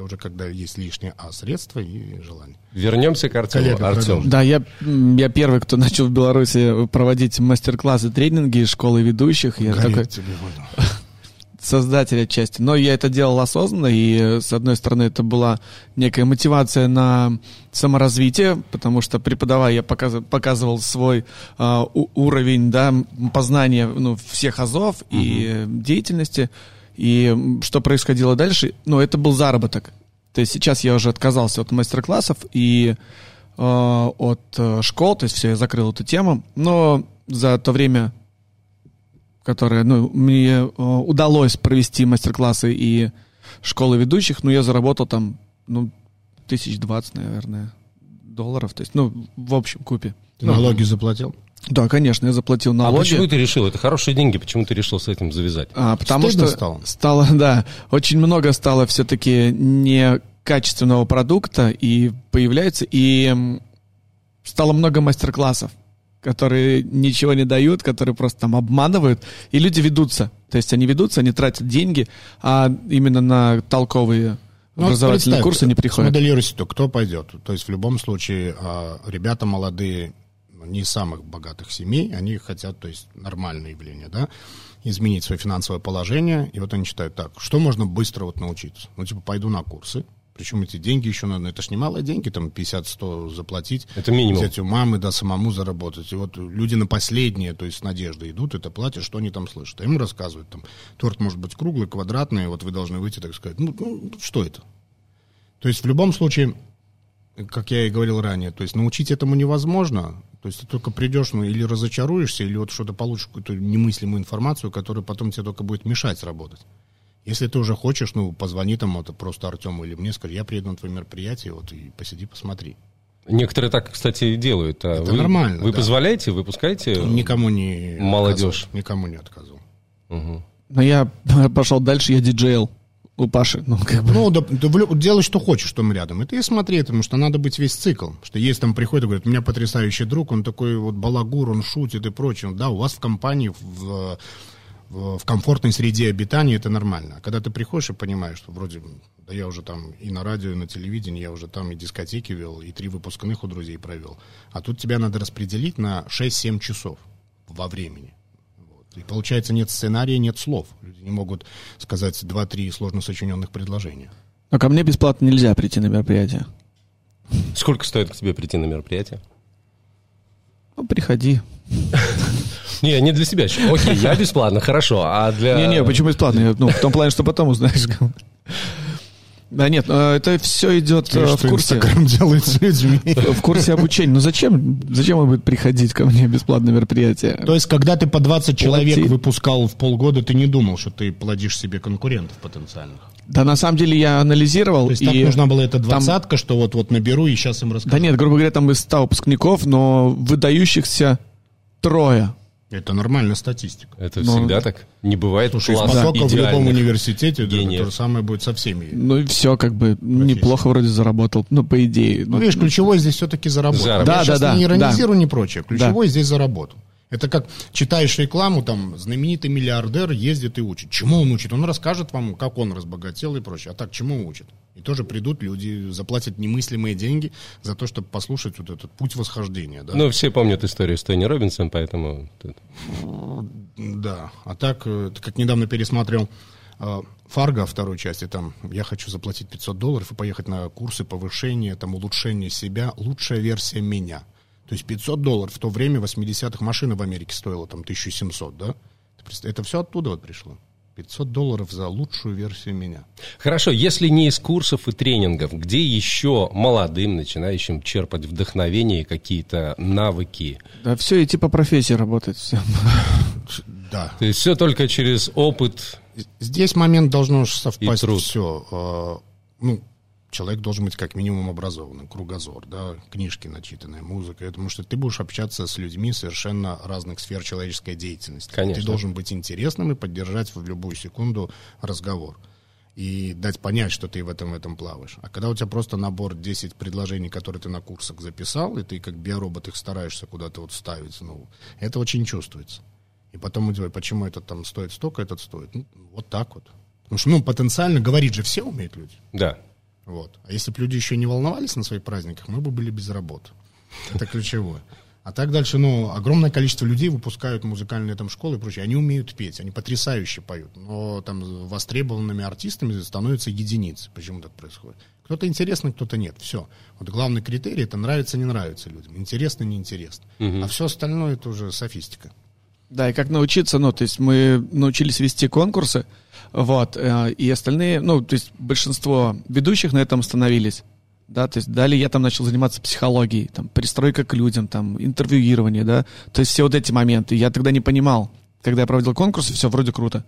Это уже когда есть лишнее А средства и желание. Вернемся к Артему. Коллега, Артем. Да, я, я первый, кто начал в Беларуси проводить мастер-классы, тренинги школы ведущих. Я Гореть такой тебе буду. создатель отчасти. Но я это делал осознанно, и э, с одной стороны это была некая мотивация на саморазвитие, потому что преподавая я показывал, показывал свой у- уровень да, познания ну, всех азов и э, деятельности. И что происходило дальше? Ну, это был заработок. То есть сейчас я уже отказался от мастер-классов и э, от э, школ, то есть все, я закрыл эту тему. Но за то время, которое ну, мне э, удалось провести мастер-классы и школы ведущих, ну, я заработал там, ну, тысяч двадцать, наверное, долларов. То есть, ну, в общем купе. Ты налоги заплатил? Да, конечно, я заплатил А налоги. почему ты решил? Это хорошие деньги, почему ты решил с этим завязать? А, потому Стыдно что стало? стало, да, очень много стало все-таки некачественного продукта и появляется, и стало много мастер-классов, которые ничего не дают, которые просто там обманывают, и люди ведутся. То есть они ведутся, они тратят деньги, а именно на толковые Ну, образовательные курсы не приходят. Смоделируй себе, кто пойдет. То есть в любом случае а, ребята молодые, не из самых богатых семей, они хотят, то есть нормальное явление, да, изменить свое финансовое положение. И вот они считают так, что можно быстро вот научиться? Ну, типа, пойду на курсы. Причем эти деньги еще надо, это ж немалые деньги, там 50-100 заплатить. Это минимум. Взять у мамы, да, самому заработать. И вот люди на последние, то есть с надеждой идут, это платят, что они там слышат. А им рассказывают, там, торт может быть круглый, квадратный, вот вы должны выйти, так сказать, ну, ну что это? То есть в любом случае, как я и говорил ранее, то есть научить этому невозможно. То есть ты только придешь, ну, или разочаруешься, или вот что-то получишь какую-то немыслимую информацию, которая потом тебе только будет мешать работать. Если ты уже хочешь, ну, позвони там вот просто Артему или мне, скажи, я приеду на твое мероприятие, вот, и посиди, посмотри. Некоторые так, кстати, и делают. А Это вы, нормально, Вы да. позволяете, выпускаете? Никому не Молодежь. отказывал, Никому не отказывал. Мгм. Но я пошел дальше, я диджейл у Паши. Ну, как бы. Ну, да, да делай, что хочешь, там рядом. И смотри, потому что надо быть весь цикл. Что есть там приходит и говорит, у меня потрясающий друг, он такой вот балагур, он шутит и прочее. Да, у вас в компании, в, в, в комфортной среде обитания это нормально. А когда ты приходишь и понимаешь, что вроде, да я уже там и на радио, и на телевидении, я уже там и дискотеки вел, и три выпускных у друзей провел. А тут тебя надо распределить на 6-7 часов во времени. И получается, нет сценария, нет слов. Люди не могут сказать два-три сложно сочиненных предложения. Но ко мне бесплатно нельзя прийти на мероприятие. Сколько стоит к тебе прийти на мероприятие? Ну, приходи. Не, не для себя. Окей, я бесплатно, хорошо. А для... Не-не, почему бесплатно? Ну, в том плане, что потом узнаешь. Да нет, э, это все идет э, в что курсе. Инстаграм делает с людьми. В курсе обучения. Ну зачем? Зачем он будет приходить ко мне бесплатное мероприятие? То есть, когда ты по 20 человек Плати. выпускал в полгода, ты не думал, что ты плодишь себе конкурентов потенциальных? Да на самом деле я анализировал. То есть, и так нужна была эта там- двадцатка, что вот-вот наберу и сейчас им расскажу. Да нет, грубо говоря, там из 100 выпускников, но выдающихся трое. Это нормальная статистика. Это Ну, всегда так. Не бывает Слушай, из класса потока в любом университете да, гениев. то же самое будет со всеми. Ну и все, как бы, неплохо вроде заработал. Ну, по идее. Ну, видишь, ключевой здесь все-таки заработал. Заработал. Я Да, да, не да, иронизирую, не прочее. Ключевой здесь заработал. Это как читаешь рекламу, там, знаменитый миллиардер ездит и учит. Чему он учит? Он расскажет вам, как он разбогател и прочее. А так, чему учит? И тоже придут люди, заплатят немыслимые деньги за то, чтобы послушать вот этот путь восхождения. Да? Ну, все помнят историю с Тони Робинсом, поэтому... Да, а так, э, как недавно пересматривал э, Фарго второй части, там, я хочу заплатить 500 долларов и поехать на курсы повышения, там, улучшения себя, лучшая версия меня. То есть 500 долларов в то время, в 80-х, машина в Америке стоила там 1700, да? Это все оттуда вот пришло. 500 долларов за лучшую версию меня. Хорошо, если не из курсов и тренингов, где еще молодым, начинающим черпать вдохновение и какие-то навыки? Да все, идти по профессии работать. Да. То есть все только через опыт. Здесь момент должно совпасть И труд. все. ну, человек должен быть как минимум образованным, кругозор, да, книжки начитанные, музыка, потому что ты будешь общаться с людьми совершенно разных сфер человеческой деятельности. Конечно. Ты должен быть интересным и поддержать в любую секунду разговор. и дать понять, что ты в этом, в этом плаваешь. А когда у тебя просто набор 10 предложений, которые ты на курсах записал, и ты как биоробот их стараешься куда-то вот ставить, ну, это очень чувствуется. И потом у тебя, почему этот там стоит столько, этот стоит. Ну, вот так вот. Потому что, ну, потенциально говорить же все умеют люди. Да. Вот. А если бы люди еще не волновались на своих праздниках, мы бы были без работы. Это ключевое. А так дальше, ну, огромное количество людей выпускают музыкальные там школы и прочее. Они умеют петь, они потрясающе поют. Но там востребованными артистами становятся единицы. Почему так происходит? Кто-то интересный, кто-то нет. Все. Вот главный критерий это нравится, не нравится людям. Интересно, неинтересно. Угу. А все остальное это уже софистика. Да, и как научиться, ну, то есть мы научились вести конкурсы, вот, э, и остальные, ну, то есть большинство ведущих на этом остановились да, то есть далее я там начал заниматься психологией, там, пристройка к людям, там, интервьюирование, да, то есть все вот эти моменты. Я тогда не понимал, когда я проводил конкурсы, все вроде круто.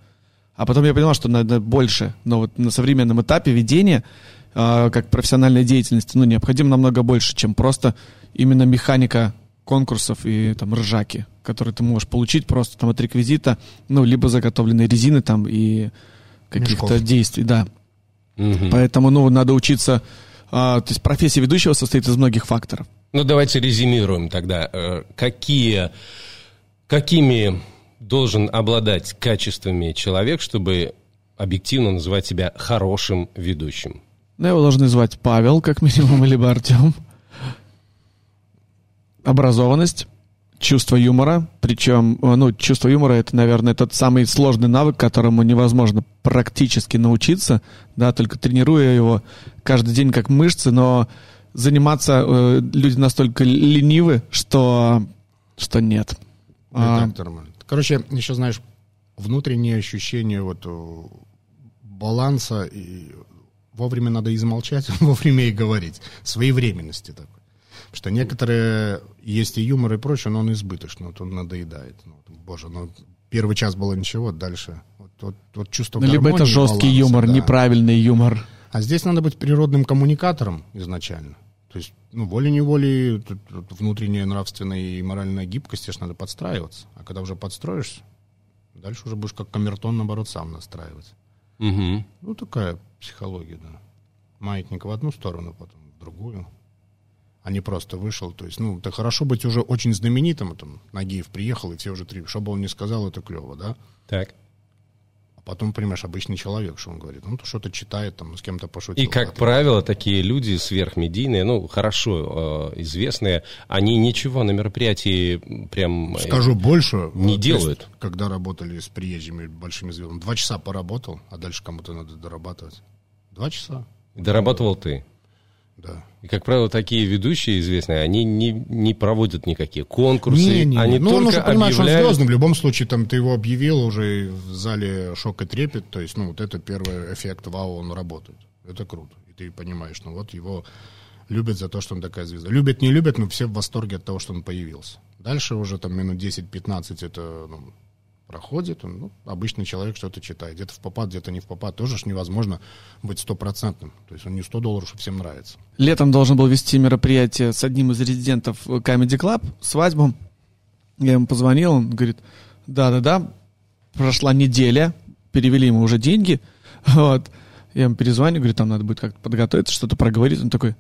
А потом я понимал, что надо больше, но вот на современном этапе ведения, э, как профессиональной деятельности, ну, необходимо намного больше, чем просто именно механика конкурсов и там ржаки, которые ты можешь получить просто там от реквизита, ну, либо заготовленной резины там и каких-то действий, да. Угу. Поэтому, ну, надо учиться а, то есть профессия ведущего состоит из многих факторов. Ну, давайте резюмируем тогда. Э, какие, какими должен обладать качествами человек, чтобы объективно называть себя хорошим ведущим? Ну, его должны звать Павел, как минимум, либо Артем. Образованность, чувство юмора. Причем, э, ну, чувство юмора это, наверное, тот самый сложный навык, которому невозможно практически научиться, да, только тренируя его каждый день как мышцы, но заниматься э, люди настолько ленивы, что, что нет. А... Так, нормально. Короче, еще знаешь, внутреннее ощущение вот э, баланса и вовремя надо измолчать, вовремя и говорить. Своевременности такой. Потому что некоторые, есть и юмор и прочее, но он избыточный, вот он надоедает. Ну, боже, ну первый час было ничего, дальше. Вот, вот, вот чувство ну, Либо это жесткий баланса, юмор, да. неправильный юмор. А здесь надо быть природным коммуникатором изначально. То есть, ну, волей-неволей внутренняя нравственная и моральная гибкость, конечно, надо подстраиваться. А когда уже подстроишься, дальше уже будешь как камертон, наоборот, сам настраивать. Угу. Ну, такая психология, да. Маятник в одну сторону, потом в другую а не просто вышел. То есть, ну, это хорошо быть уже очень знаменитым, там, Нагиев приехал, и все уже три. Что бы он ни сказал, это клево, да? Так. А потом, понимаешь, обычный человек, что он говорит. Ну, то что-то читает, там, с кем-то пошутил. И, как да, правило, такие люди сверхмедийные, ну, хорошо э, известные, они ничего на мероприятии прям... Э, Скажу больше. Не делают. Есть, когда работали с приезжими большими звездами, два часа поработал, а дальше кому-то надо дорабатывать. Два часа. Дорабатывал ты? Да. И, как правило, такие ведущие известные, они не, не проводят никакие конкурсы. Не, не, они ну, только он уже понимает, объявляют... что он звездный. В любом случае, там, ты его объявил уже в зале шок и трепет. То есть, ну, вот это первый эффект вау, он работает. Это круто. И ты понимаешь, ну, вот его любят за то, что он такая звезда. Любят, не любят, но все в восторге от того, что он появился. Дальше уже там минут 10-15 это ну, проходит, он, ну, обычный человек что-то читает. Где-то в попад, где-то не в попад. Тоже ж невозможно быть стопроцентным. То есть он не 100 долларов, что всем нравится. Летом должен был вести мероприятие с одним из резидентов Comedy Club, свадьбу. Я ему позвонил, он говорит, да-да-да, прошла неделя, перевели ему уже деньги. Вот. Я ему перезвоню, говорю, там надо будет как-то подготовиться, что-то проговорить. Он такой,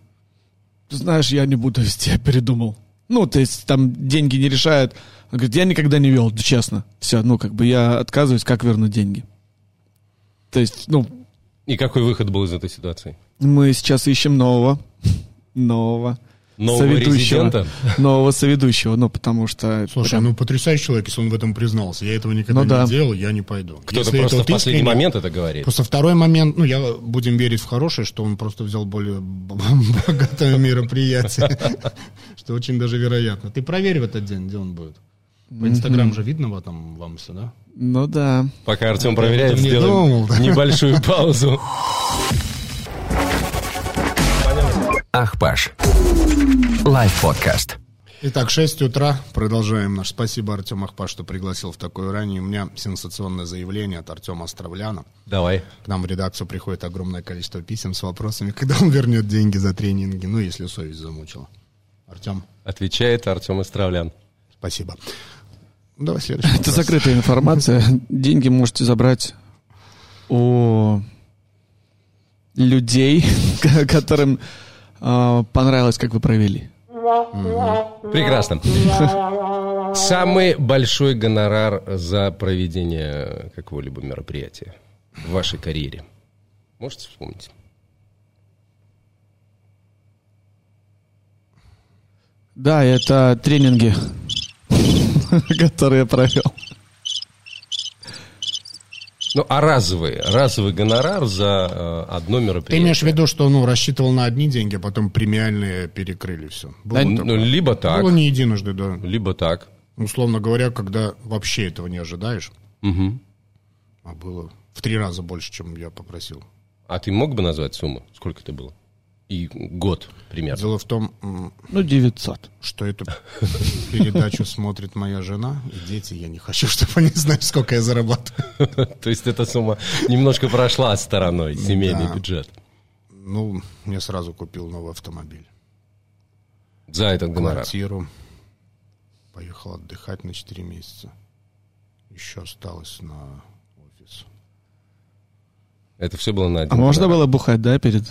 знаешь, я не буду вести, я передумал. Ну, то есть там деньги не решают. Он говорит, я никогда не вел, честно. Все, ну, как бы я отказываюсь, как вернуть деньги. То есть, ну... И какой выход был из этой ситуации? Мы сейчас ищем нового. Нового. Нового соведущего, резидента? Нового соведущего, ну, потому что... Слушай, прям... ну, потрясающий человек, если он в этом признался. Я этого никогда ну, да. не делал, я не пойду. Кто-то просто в последний искренне... момент это говорит. Просто второй момент, ну, я будем верить в хорошее, что он просто взял более богатое мероприятие, что очень даже вероятно. Ты проверь в этот день, где он будет. По Инстаграму же видно вот там вам все, да? Ну да. Пока Артем проверяет, сделаем небольшую паузу. Ах, Паш. Лайв-подкаст. Итак, 6 утра. Продолжаем наш. Спасибо, Артем Ахпаш, что пригласил в такое ранее. У меня сенсационное заявление от Артема Островляна. Давай. К нам в редакцию приходит огромное количество писем с вопросами, когда он вернет деньги за тренинги. Ну, если совесть замучила. Артем. Отвечает Артем Островлян. Спасибо. Давай следующий Это закрытая информация. Деньги можете забрать у людей, которым э, понравилось, как вы провели. Прекрасно. Самый большой гонорар за проведение какого-либо мероприятия в вашей карьере. Можете вспомнить? Да, это тренинги, которые я провел. Ну, а разовый, разовый гонорар за э, одно Ты мероприятие? имеешь в виду, что ну, рассчитывал на одни деньги, а потом премиальные перекрыли все? Было Ну, такое? либо так, Было не единожды, да. либо так. Условно говоря, когда вообще этого не ожидаешь, Мгм. а было в три раза больше, чем я попросил. А ты мог бы назвать сумму? Сколько это было? И год примерно. Дело в том, Ну, 900. что эту передачу смотрит моя жена и дети. Я не хочу, чтобы они знали, сколько я зарабатываю. То есть эта сумма немножко прошла стороной, семейный бюджет. Ну, я сразу купил новый автомобиль. За этот гонорар. Квартиру. Поехал отдыхать на 4 месяца. Еще осталось на офис. Это все было на один А можно было бухать, да, перед...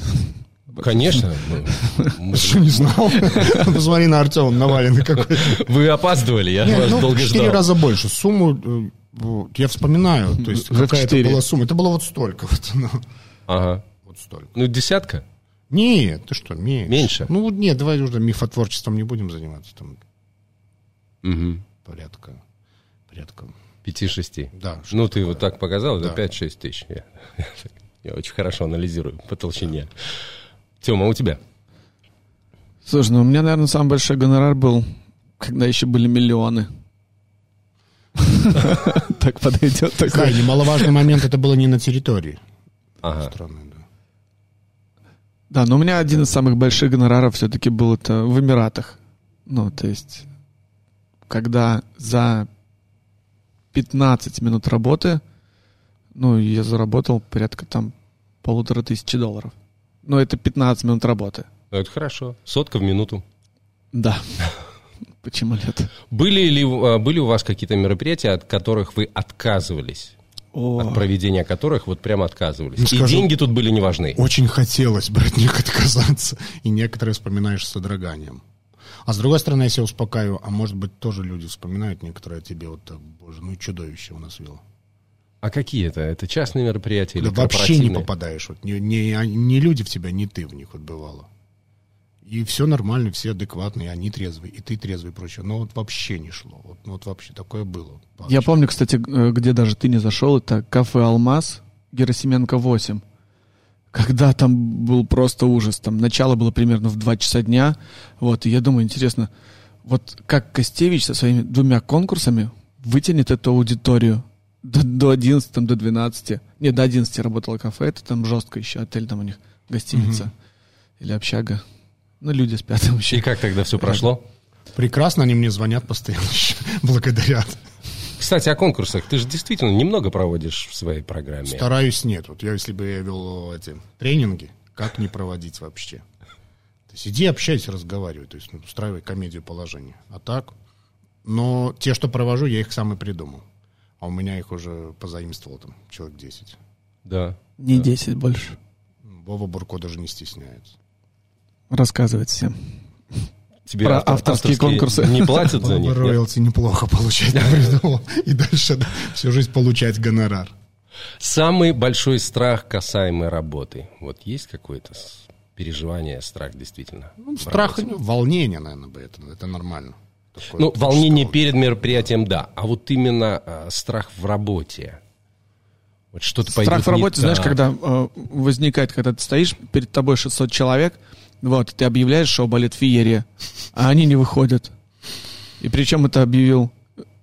Конечно. Что, не знал? Посмотри на Артема, наваленный какой. Вы опаздывали, я вас ну, долго в четыре ждал. раза больше. Сумму, э, я вспоминаю, то есть какая это была сумма. Это было вот столько. Ну, Ага. вот столько. Ну, десятка? Нет, ты что, меньше. Меньше? Ну, нет, давай уже мифотворчеством не будем заниматься. Там Угу. порядка, порядка. Пяти-шести. Да, что Ну, ты вот так показал, это Да. 5-6 тысяч. Я, я очень хорошо анализирую по толщине. Тема, у тебя? Слушай, ну у меня, наверное, самый большой гонорар был, когда еще были миллионы. Так подойдет Да, такой. и немаловажный момент, это было не на территории Ага. страны, да. Да, но у меня один из самых больших гонораров все-таки был это в Эмиратах. Ну, то есть, когда за 15 минут работы, ну, я заработал порядка там полутора тысячи долларов. Ну, это 15 минут работы. Ну, это хорошо. Сотка в минуту. Да. Почему нет? Были ли а, были у вас какие-то мероприятия, от которых вы отказывались? О, От проведения которых вот прямо отказывались? Ну, И скажу- деньги тут были не важны. Очень хотелось бы от них отказаться. И некоторые вспоминаешь с содроганием. А с другой стороны, я себя успокаиваю, а может быть, тоже люди вспоминают некоторые о тебе, вот так, боже, ну и чудовище у нас вело. А какие это? Это частные мероприятия или Да вообще не попадаешь. Вот, не, не, не люди в тебя, не ты в них вот бывало. И все нормально, все адекватные, они трезвые, и ты трезвый и прочее. Но вот вообще не шло. Вот, ну вот вообще такое было. Я помню, кстати, э, где даже ты не зашел, это кафе «Алмаз», Герасименко 8. Когда там был просто ужас. Там начало было примерно в 2 часа дня. Вот, и я думаю, интересно, вот как Костевич со своими двумя конкурсами вытянет эту аудиторию до, до 11, там, до 12. Нет, до 11 работало кафе, это там жестко еще, отель там у них, гостиница или общага. Ну, люди спят там вообще. И как тогда все прошло? Прекрасно, они мне звонят постоянно, благодарят. Кстати, о конкурсах. Ты же действительно немного проводишь в своей программе. Стараюсь нет. Вот я, если бы я вел эти тренинги, как не проводить вообще? То есть иди, общайся, разговаривай, то есть ну, устраивай комедию положения. А так, но те, что провожу, я их сам и придумал. А у меня их уже позаимствовал там человек 10. Да. Не 10 больше. Вова Бурко даже не стесняется. Рассказывать всем. Тебе Про автор- авторские конкурсы. Не платят за них? Роялти неплохо получать я придумал. И дальше да, всю жизнь получать гонорар. Самый большой страх касаемой работы. Вот есть какое-то переживание, страх действительно? Ну, страх, волнение, наверное, бы это, это нормально. Такое Ну, волнение перед мероприятием, да. А вот именно э, страх в работе. Вот что-то пойдет Страх в не работе, знаешь, так. когда э, возникает, когда ты стоишь, перед тобой 600 человек, вот, ты объявляешь, что балет феерия, а они не выходят. И причем это объявил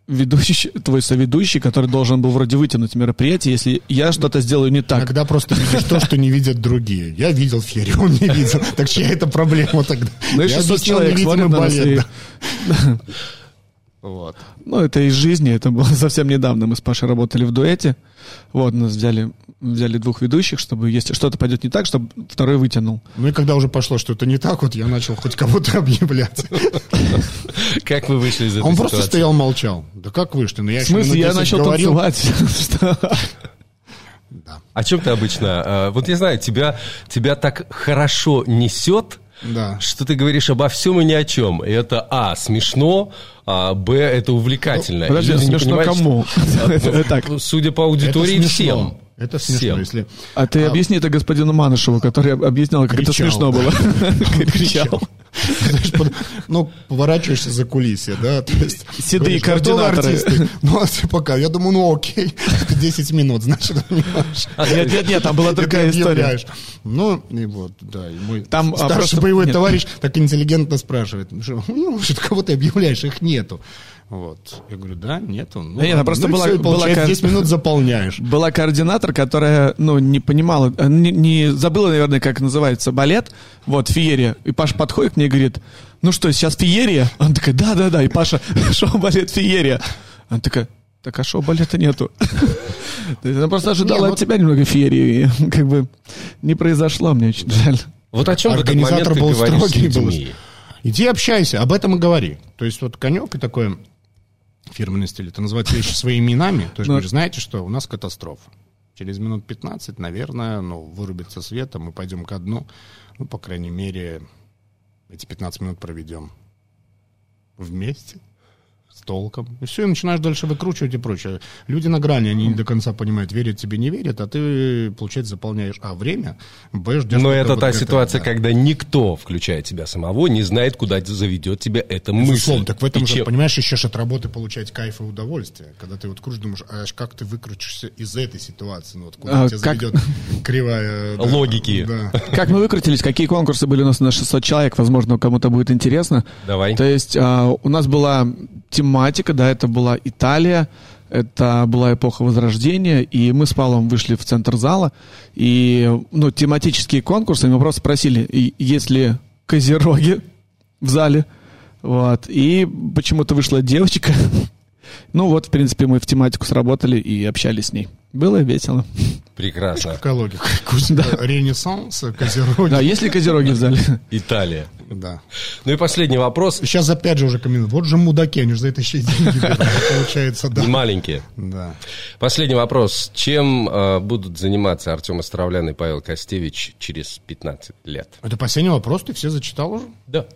ведущий, твой соведущий, который должен был вроде вытянуть мероприятие, если я что-то сделаю не так. Иногда просто видишь то, что не видят другие. Я видел Ферри, он не видел. Так чья это проблема тогда? Ну Я 600 объяснил человек невидимый балет. Вот. Ну, это из жизни, это было совсем недавно. Мы с Пашей работали в дуэте. Вот, нас взяли, взяли двух ведущих, чтобы, если что-то пойдет не так, чтобы второй вытянул. Ну и когда уже пошло, что это не так, вот я начал хоть кого-то объявлять. Как вы вышли из этой Он просто стоял, молчал. Да как вышли? Ну, я В смысле, я 10 начал танцевать. Да. О чем ты обычно? а, Вот я знаю, тебя, тебя так хорошо несет, Да. что ты говоришь обо всем и ни о чем. И это А, смешно, а Б, это увлекательно. И Подожди, люди не смешно кому? что- так. Судя по аудитории, всем. Это смешно, Всем. если... А ты объясни это господину Манышеву, который об- объяснял, как это Кричал. смешно было. Кричал. Ну, поворачиваешься за кулисье, да. Седые говоришь, «Готовы координаторы». артисты?» Ну, а пока, я думаю, ну окей, 10 минут, значит, понимаешь. Нет, нет, нет, там была другая история. объявляешь. Ну, и вот, да, и мой Там, а, старший боевой товарищ так интеллигентно спрашивает, ну, что, ну, что кого ты объявляешь, их нету. Вот. Я говорю, да, нету. Ну, Да нет, ладно. просто Ну, была- всё, и была получается, кар- 10 минут заполняешь. Была координатор, которая, ну, не понимала, э, не, не забыла, наверное, как называется балет, вот, феерия. И Паша подходит к ней и говорит, ну что, сейчас феерия? Она такая, да-да-да, и Паша, шоу балет феерия. Она такая, так а шоу балета нету. Она просто ожидала от тебя немного феерии, как бы не произошло, мне очень жаль. Вот о чем Организатор был строгий? Иди общайся, об этом и говори. То есть вот конек и такое фирменный стиль, это называть вещи своими именами. То есть Ну. говоришь, знаете что, у нас катастрофа. Через минут 15, наверное, ну, вырубится свет, а мы пойдем ко дну. Ну, по крайней мере, эти 15 минут проведем вместе, толком. И все, и начинаешь дальше выкручивать и прочее. Люди на грани, они не до конца понимают, верят тебе, не верят, а ты, получается, заполняешь, а, время, б, ждешь. Но это вот та это, ситуация, да. когда никто, включая тебя самого, не знает, куда заведет тебя эта мысль. Безусловно, так в этом И же, чем- понимаешь, еще от работы получать кайф и удовольствие. Когда ты вот кружишь, думаешь, а как ты выкрутишься из этой ситуации? Ну, вот куда А, тебя как- заведет кривая... да, Логики. Да. Как мы выкрутились, какие конкурсы были у нас на 600 человек, возможно, кому-то будет интересно. Давай. То есть а, у нас была тематика, да, это была Италия, это была эпоха Возрождения, и мы с Павлом вышли в центр зала, и, ну, тематические конкурсы, мы просто спросили, есть ли козероги в зале, вот, и почему-то вышла девочка, ну вот, в принципе, мы в тематику сработали и общались с ней. Было весело. Прекрасно. Какая логика? Ренессанс, козероги. Да, есть ли козероги в зале? Италия. Да. Ну и последний вопрос. Сейчас опять же уже комментируют. Вот же мудаки, они же за это еще и деньги. Получается, да. Не маленькие. Да. Последний вопрос. Чем э, будут заниматься Артем Островлян и Павел Костевич через 15 лет? Это последний вопрос, ты все зачитал уже? Да.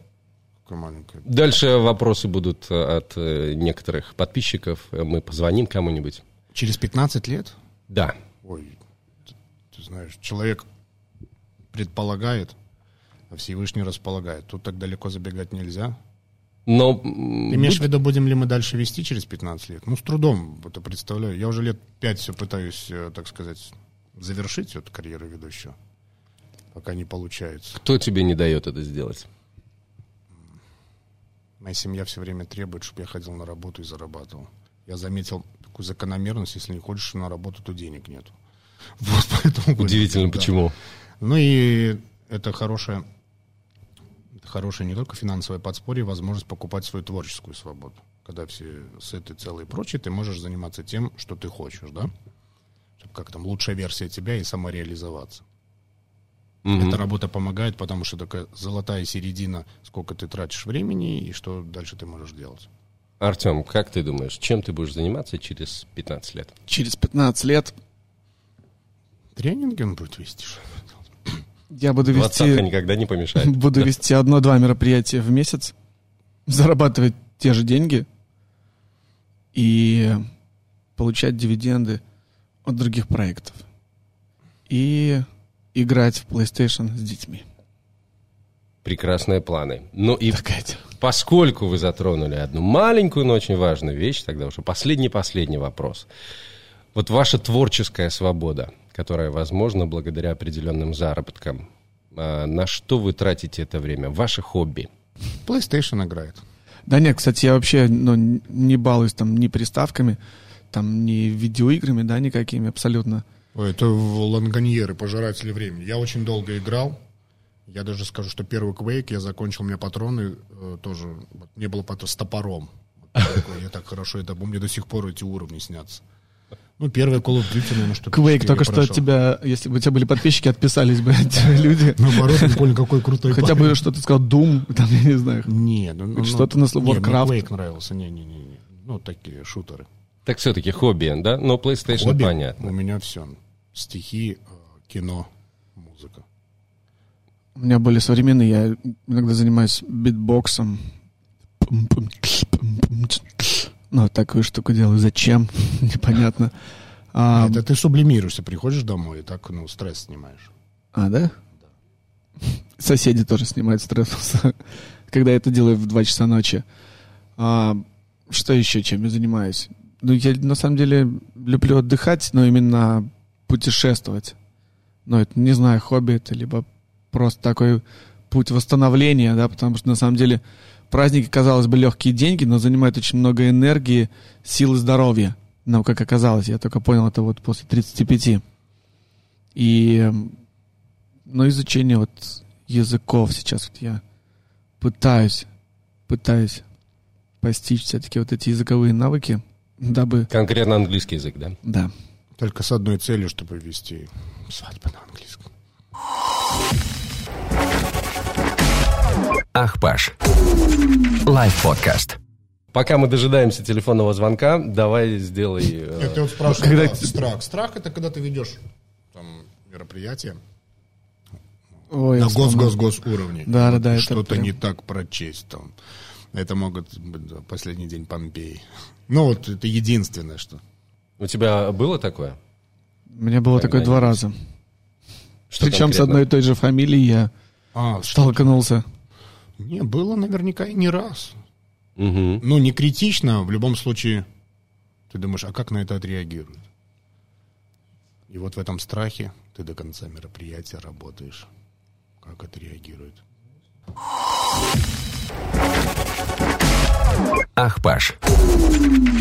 Какая маленькая. Дальше вопросы будут э, от э, некоторых подписчиков. Мы позвоним кому-нибудь. Через 15 лет? Да. Ой, ты, ты знаешь, человек предполагает, а Всевышний располагает. Тут так далеко забегать нельзя. Но Ты имеешь в виду, будем ли мы дальше вести через 15 лет? Ну, с трудом это представляю. Я уже лет 5 все пытаюсь, э, так сказать, завершить эту карьеру ведущего. Пока не получается. кто тебе не дает это сделать? Моя семья все время требует, чтобы я ходил на работу и зарабатывал. Я заметил такую закономерность, если не ходишь на работу, то денег нет. Вот поэтому... Удивительно, да. почему. Ну и это хорошее, это хорошее не только финансовое подспорье, возможность покупать свою творческую свободу. Когда все сыты, целые и прочее, ты можешь заниматься тем, что ты хочешь, да? Чтоб Как там лучшая версия тебя и самореализоваться. Мгм. Эта работа помогает, потому что такая золотая середина, сколько ты тратишь времени и что дальше ты можешь делать. Артем, как ты думаешь, чем ты будешь заниматься через 15 лет? Через 15 лет Тренинги он будет вести. я буду вести... никогда не помешает. Буду вести одно-два мероприятия в месяц, зарабатывать те же деньги и получать дивиденды от других проектов. И играть в PlayStation с детьми. Прекрасные планы. Ну и Такая поскольку вы затронули одну маленькую, но очень важную вещь, тогда уже последний-последний вопрос. Вот ваша творческая свобода, которая возможна благодаря определенным заработкам, а, на что вы тратите это время? Ваше хобби? PlayStation играет. Да нет, кстати, я вообще ну, не балуюсь там ни приставками, там ни видеоиграми, да, никакими абсолютно. Ой, это в лангоньеры, пожиратели времени. Я очень долго играл. Я даже скажу, что первый Quake я закончил, у меня патроны э, тоже, вот, не было патрона с топором. Я так хорошо это помню, мне до сих пор эти уровни снятся. Ну, первый Call of Duty, наверное, что Quake, только что от тебя, если бы у тебя были подписчики, отписались бы эти люди. Наоборот, не понял, какой крутой Хотя бы что ты сказал, Doom, там, я не знаю. Не, ну, ну, Что-то на слово мне Warcraft. Quake нравился, не-не-не. Ну, такие шутеры. Так все-таки хобби, да? Но PlayStation Хобби понятно. У меня все. Стихи, э, кино, музыка. У меня более современные, я иногда занимаюсь битбоксом. Ну, такую штуку делаю. Зачем? Непонятно. А, Это ты сублимируешься, приходишь домой и так, ну, стресс снимаешь. а, да? Соседи тоже снимают стресс, когда я это делаю в 2 часа ночи. А, что еще, чем я занимаюсь? Ну, я на самом деле люблю отдыхать, но именно путешествовать. Ну, это, не знаю, хобби это, либо просто такой путь восстановления, да, потому что на самом деле праздники, казалось бы, легкие деньги, но занимают очень много энергии, сил и здоровья. Но, как оказалось, я только понял это вот после 35. И, эм, ну, изучение вот языков сейчас вот я пытаюсь, пытаюсь постичь все-таки вот эти языковые навыки, дабы, Конкретно английский язык, да? да, Только с одной целью, чтобы вести свадьбу на английском. Ах, Паш. Лайв-подкаст. Пока мы дожидаемся телефонного звонка, давай сделай... э, Нет, ты вот спрашиваешь, Когда да, страх. Страх это когда ты ведешь там мероприятие Ой, на гос-гос-гос уровне. Да, да, да, Что-то прям- не так прочесть там. Это могут быть да, последний день Помпеи. Ну вот это единственное, что. У тебя было такое? У меня было такое два раза. Что Причем с конкретно? одной и той же фамилией я А, что? столкнулся. Не, было наверняка и не раз. Мгм. Ну, не критично, в любом случае, ты думаешь, а как на это отреагируют? И вот в этом страхе ты до конца мероприятия работаешь. Как отреагируют? Ах, Паш.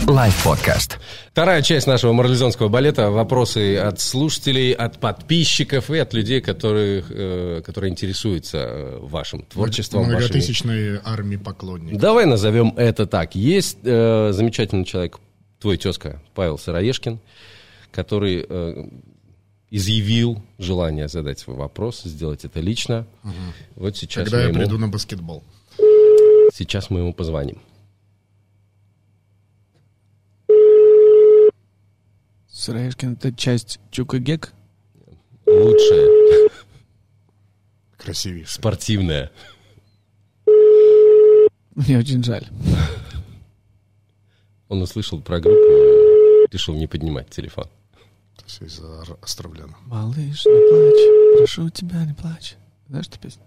Лайв-подкаст. Вторая часть нашего марлезонского балета. Вопросы от слушателей, от подписчиков и от людей, которые, э, которые интересуются э, вашим творчеством. вашими- Многотысячной армии поклонников. Давай назовем это так. Есть э, замечательный человек, твой тезка Павел Сыроежкин, который э, изъявил желание задать свой вопрос, сделать это лично. Вот сейчас Когда я ему, приду на баскетбол. сейчас мы ему позвоним. Сыроежкин — это часть Чука Гек? Лучшее, Красивейший. спортивное. Мне очень жаль. Он услышал про группу и решил не поднимать телефон. Все из-за Ар- Островляна. Малыш, не плачь. Прошу тебя, не плачь. Знаешь эту песню?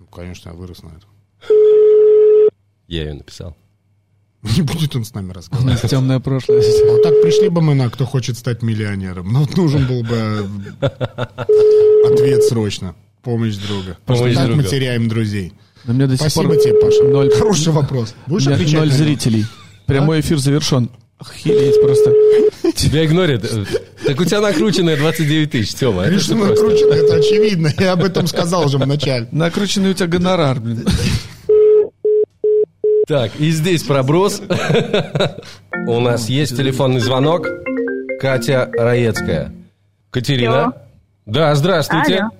Ну, конечно, я вырос на этом. Я ее написал. Не будет он с нами У разговаривать. нас темное прошлое. А вот так пришли бы мы на «Кто хочет стать миллионером». Но вот нужен был бы ответ срочно. Помощь друга. Потому Помощь что так мы друга. теряем друзей. Но мне до сих Спасибо пор тебе, Паша. Ноль. Хороший вопрос. У Будешь отвечать ноль зрителей. Прямой эфир завершен. Охереть просто. Тебя игнорят. Э, Так у тебя накрученные 29 тысяч, Тёма. Же просто. накручено, это очевидно. Я об этом сказал уже в начале. Накрученный у тебя гонорар, блин. Так, и здесь проброс. У нас есть телефонный звонок. Катя Раецкая. Катерина? Да, здравствуйте. Алло.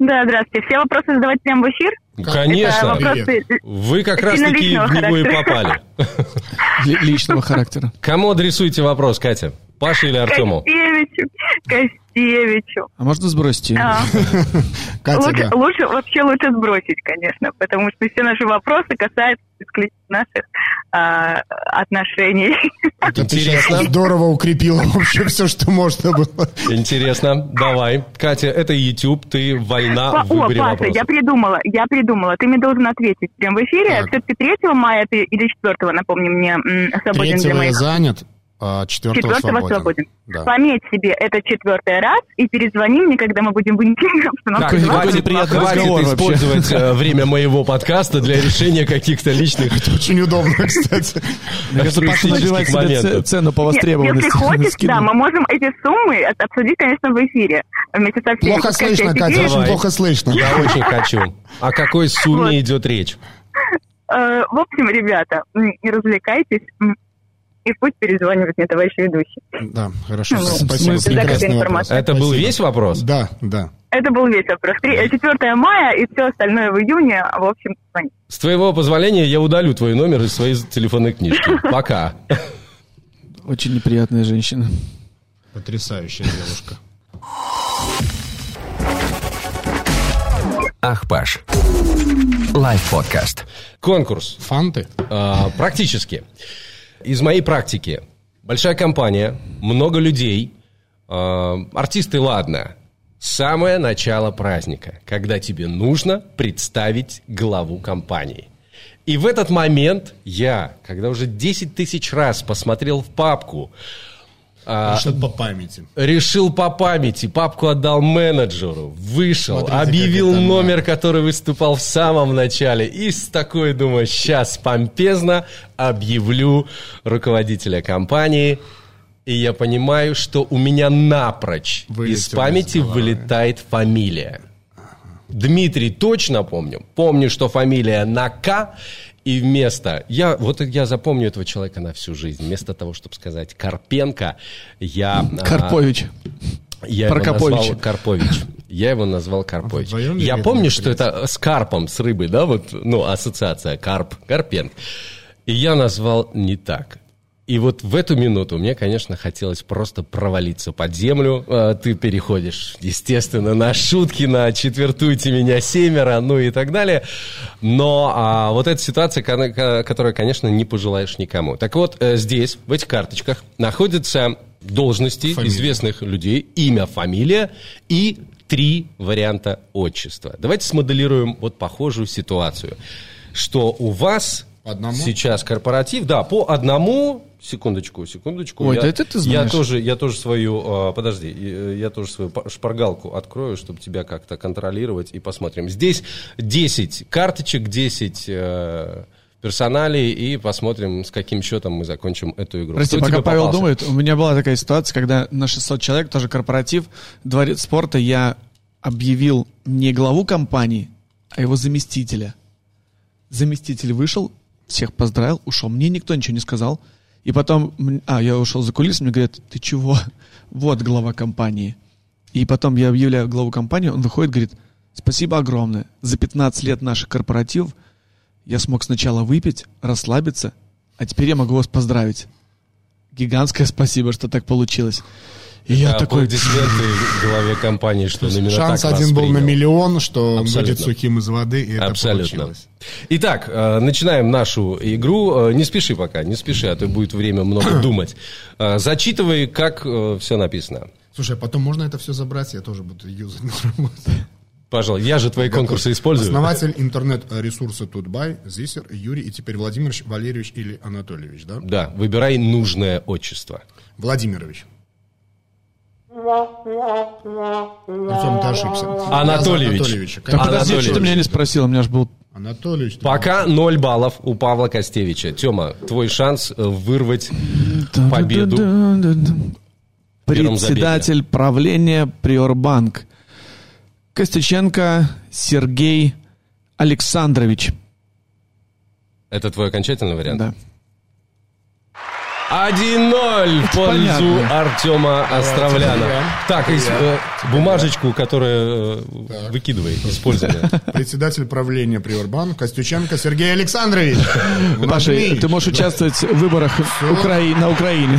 Да, здравствуйте. Все вопросы задавать прямо в эфир? Конечно. вопросы Вы как раз сильно таки личного в него и попали. Ли- Личного характера. Кому адресуете вопрос, Катя? Паше или Артему? Костевичу. Костевичу. А можно сбросить? А, Катя, лучше, да. лучше, вообще лучше сбросить, конечно, потому что все наши вопросы касаются исключительно наших а, отношений. Это Интересно. здорово укрепила вообще все, что можно было. Интересно. Давай. Катя, это YouTube. Ты вольна Па- в О, выборе Паша, вопросов. я придумала, я придумала. Ты мне должен ответить прямо в эфире. Так. Все-таки 3 мая ты или 4, напомни мне, свободен для Третьего я моих занят, четвертого Четвертого свободен. свободен. Да. Пометь себе это четвертый раз и перезвони мне, когда мы будем в интимной Так, обстановке. Какой хватит, неприятный разговор использовать э, время моего подкаста для решения каких-то личных Очень удобно, кстати. Мне кажется, Паша набивает себе цену по востребованности. если хочешь, да, мы можем эти суммы обсудить, конечно, в эфире. Вместе со всеми. Плохо слышно, Катя, очень плохо слышно. Я очень хочу. О какой сумме идет речь? Э, В общем, ребята, развлекайтесь. И пусть перезванивает мне товарищ ведущий. Да, хорошо. Ну, Спасибо. вопрос. информация. Это был Спасибо. весь вопрос? Да, да. Это был весь вопрос. Три- э, 4 мая и все остальное в июне. В общем, звони. С твоего позволения я удалю твой номер из своей телефонной книжки. Пока. Очень неприятная женщина. Потрясающая девушка. Ах, Паш. Лайв-подкаст. Конкурс. Фанты? А, практически. Из моей практики. Большая компания, много людей, а, артисты, ладно. Самое начало праздника, когда тебе нужно представить главу компании. И в этот момент я, когда уже 10 тысяч раз посмотрел в папку, а, Что по памяти. решил по памяти, папку отдал менеджеру, вышел, Смотрите, объявил как номер, который выступал в самом начале, и с такой, думаю, сейчас помпезно объявлю руководителя компании, и я понимаю, что у меня напрочь Вылетело из из памяти головы. вылетает фамилия. Дмитрий точно помню. Помню, что фамилия на К, и вместо... Я, вот я запомню этого человека на всю жизнь. Вместо того, чтобы сказать Карпенко, я... а, Карпович. я его Прокопович. назвал Карпович. Я его назвал Карпович. Я помню, что это с карпом, с рыбой, да, вот, ну, ассоциация карп, Карпенко. И я назвал не так. И вот в эту минуту мне, конечно, хотелось просто провалиться под землю. А, Ты переходишь, естественно, на шутки, на четвертуйте меня семеро, ну и так далее. Но а, вот эта ситуация, ко- ко- которую, конечно, не пожелаешь никому. Так вот, э, здесь, в этих карточках, находятся должности Фамилия. известных людей, имя, фамилия и три варианта отчества. Давайте смоделируем вот похожую ситуацию, что у вас одному? сейчас корпоратив, да, по одному, секундочку, секундочку. Ой, я, да это ты Я знаешь. тоже, я тоже свою, а, подожди, э, я тоже свою па- шпаргалку открою, чтобы тебя как-то контролировать и посмотрим. Здесь 10 карточек, 10 э, персоналей и посмотрим, с каким счетом мы закончим эту игру. Прости, Кто пока Павел попался? думает, у меня была такая ситуация, когда на 600 человек, тоже корпоратив, дворец спорта, я объявил не главу компании, а его заместителя. Заместитель вышел, всех поздравил, ушел. Мне никто ничего не сказал. И потом, а, я ушел за кулисы, мне говорят, ты чего? Вот глава компании. И потом я объявляю главу компании, он выходит, говорит, спасибо огромное. За 15 лет наших корпоративов я смог сначала выпить, расслабиться, а теперь я могу вас поздравить. Гигантское спасибо, что так получилось. И я такой... Аплодисменты главе компании, что именно Шанс так один был на миллион, что он Абсолютно. будет сухим из воды, и это Абсолютно. получилось. Итак, э, начинаем нашу игру. Э, Не спеши пока, не спеши, а то будет время много думать. Э, Зачитывай, как все написано. Слушай, а потом можно это все забрать, я тоже буду юзать на работе. Пожалуй, я же твои конкурсы использую. Основатель интернет-ресурса Тутбай, Зисер, Юрий и теперь Владимирович Валерьевич или Анатольевич, да? Да, выбирай нужное отчество. Владимирович. Артем, ты ошибся. Анатольевич. Анатольевича. Да подожди, что ты меня не спросил, у меня же был... Анатольевич. Пока 0 баллов у Павла Костевича. Тема, твой шанс э, вырвать победу. Председатель правления Приорбанк. Костюченко Сергей Александрович. Это твой окончательный вариант? Да. 1-0 в пользу. Артема Островляна. Так, э, бумажечку, которая э, выкидывай, использованная. Председатель правления Приорбан Костюченко Сергей Александрович. Паша, ты можешь участвовать в выборах на Украине.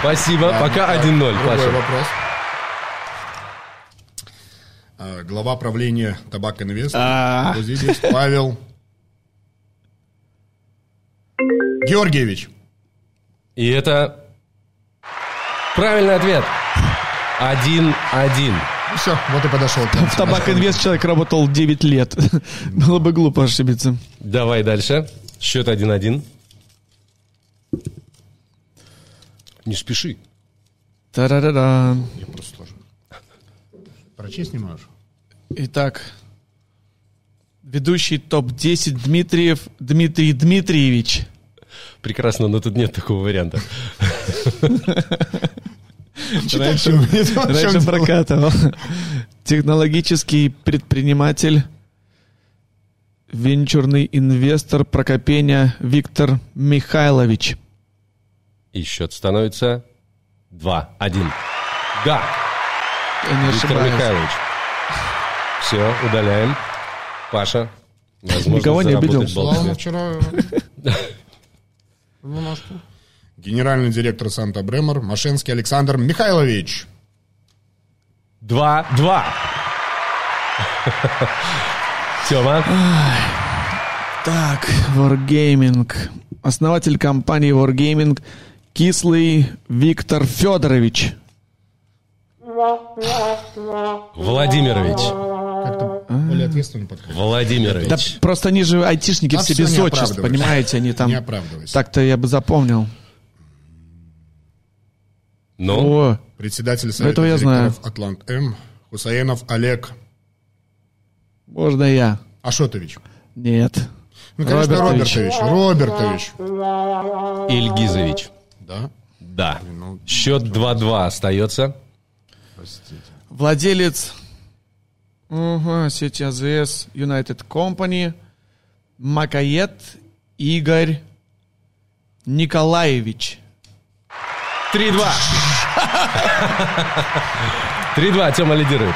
Спасибо, пока Так, 1-0, другой Паша. вопрос. А, Глава правления Табак Инвест. А. Павел Георгиевич. И это правильный ответ. 1-1. Ну все, вот и подошел. В. Табак Инвест человек работал 9 лет. Было бы глупо ошибиться. Давай дальше. Счет 1-1. Не спеши. Та-ра-ра-ра. Я просто сложно. Прочесть не можешь? Итак, ведущий топ-10 Дмитриев Дмитрий Дмитриевич. Прекрасно, но тут нет такого варианта. Раньше, раньше прокатывал. Технологический предприниматель, венчурный инвестор Прокопеня Виктор Михайлович. И счет становится 2-1. Да, Виктор ошибаюсь. Михайлович. Все, удаляем. Паша. возможно, Никого не обидел. Слава тебе. Немножко. Генеральный директор Санта Бремор Машинский Александр Михайлович. Два-два. Тема. Так, Wargaming. Основатель компании Wargaming Кислый Виктор Федорович. Владимирович. Как-то более ответственно подходит. Владимирович. Да просто они же айтишники все без отчеств, понимаете, они там... Не оправдывайся. Так-то я бы запомнил. Ну, О, Председатель совета этого я знаю. директоров Атлант М. Хусаинов Олег можно я? Ашотович. Нет. Ну, конечно, Робертович. Робертович. Робертович. Ильгизович. Да? Да. ну, Счет 2-2 остается. Простите. Владелец угу, сети АЗС United Company Макает Игорь Николаевич. 3-2. 3-2. Тема лидирует.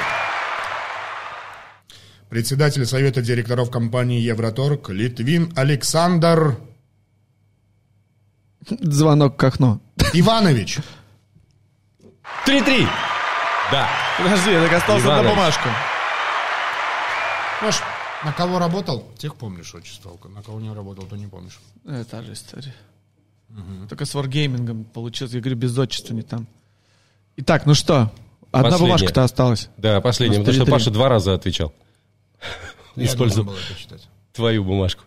Председатель совета директоров компании Евроторг Литвин Александр Звонок к окну. Иванович. 3-3. Да. Подожди, я так остался на Иванович. Знаешь, на кого работал, тех помнишь отчество. На кого не работал, то не помнишь. Это та же история. Только с варгеймингом получилось, я говорю, без отчества не там. Итак, ну что, одна Последняя. бумажка-то осталась. Да, нас Потому что 3-3. Паша два раза отвечал. Использовал твою бумажку.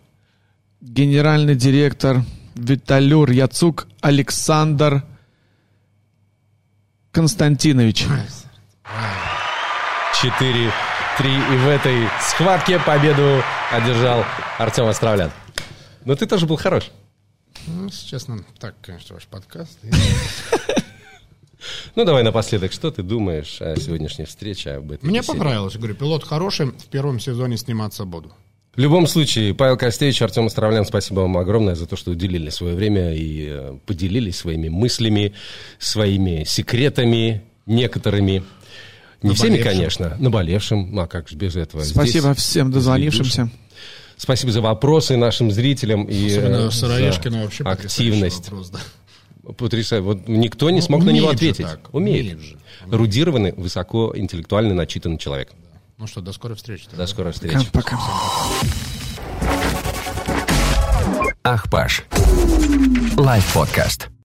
Генеральный директор Виталюр Яцук Александр Константинович. 4-3. И в этой схватке победу одержал Артем Островлян. Но ты тоже был хорош. Ну, если честно, так, конечно, ваш подкаст. Ну, давай напоследок, что ты думаешь о сегодняшней встрече, об этой Мне беседе? понравилось. Говорю, пилот хороший, в первом сезоне сниматься буду. В любом случае, Павел Костевич, Артем Островлян, спасибо вам огромное за то, что уделили свое время и э, поделились своими мыслями, своими секретами, некоторыми. Не всеми, конечно, наболевшим, а как же без этого. Спасибо Здесь всем дозвонившимся. Спасибо за вопросы нашим зрителям и Особенно э, Сыроежкина за вообще активность. вопрос, да. Потрясающе. Вот никто не Ну, смог на него ответить. так, умеет. умеет же. Рудированный, высокоинтеллектуально начитанный человек. Ну что, до скорой встречи. До скорой встречи. Пока. Ах, Паш. Лайв подкаст.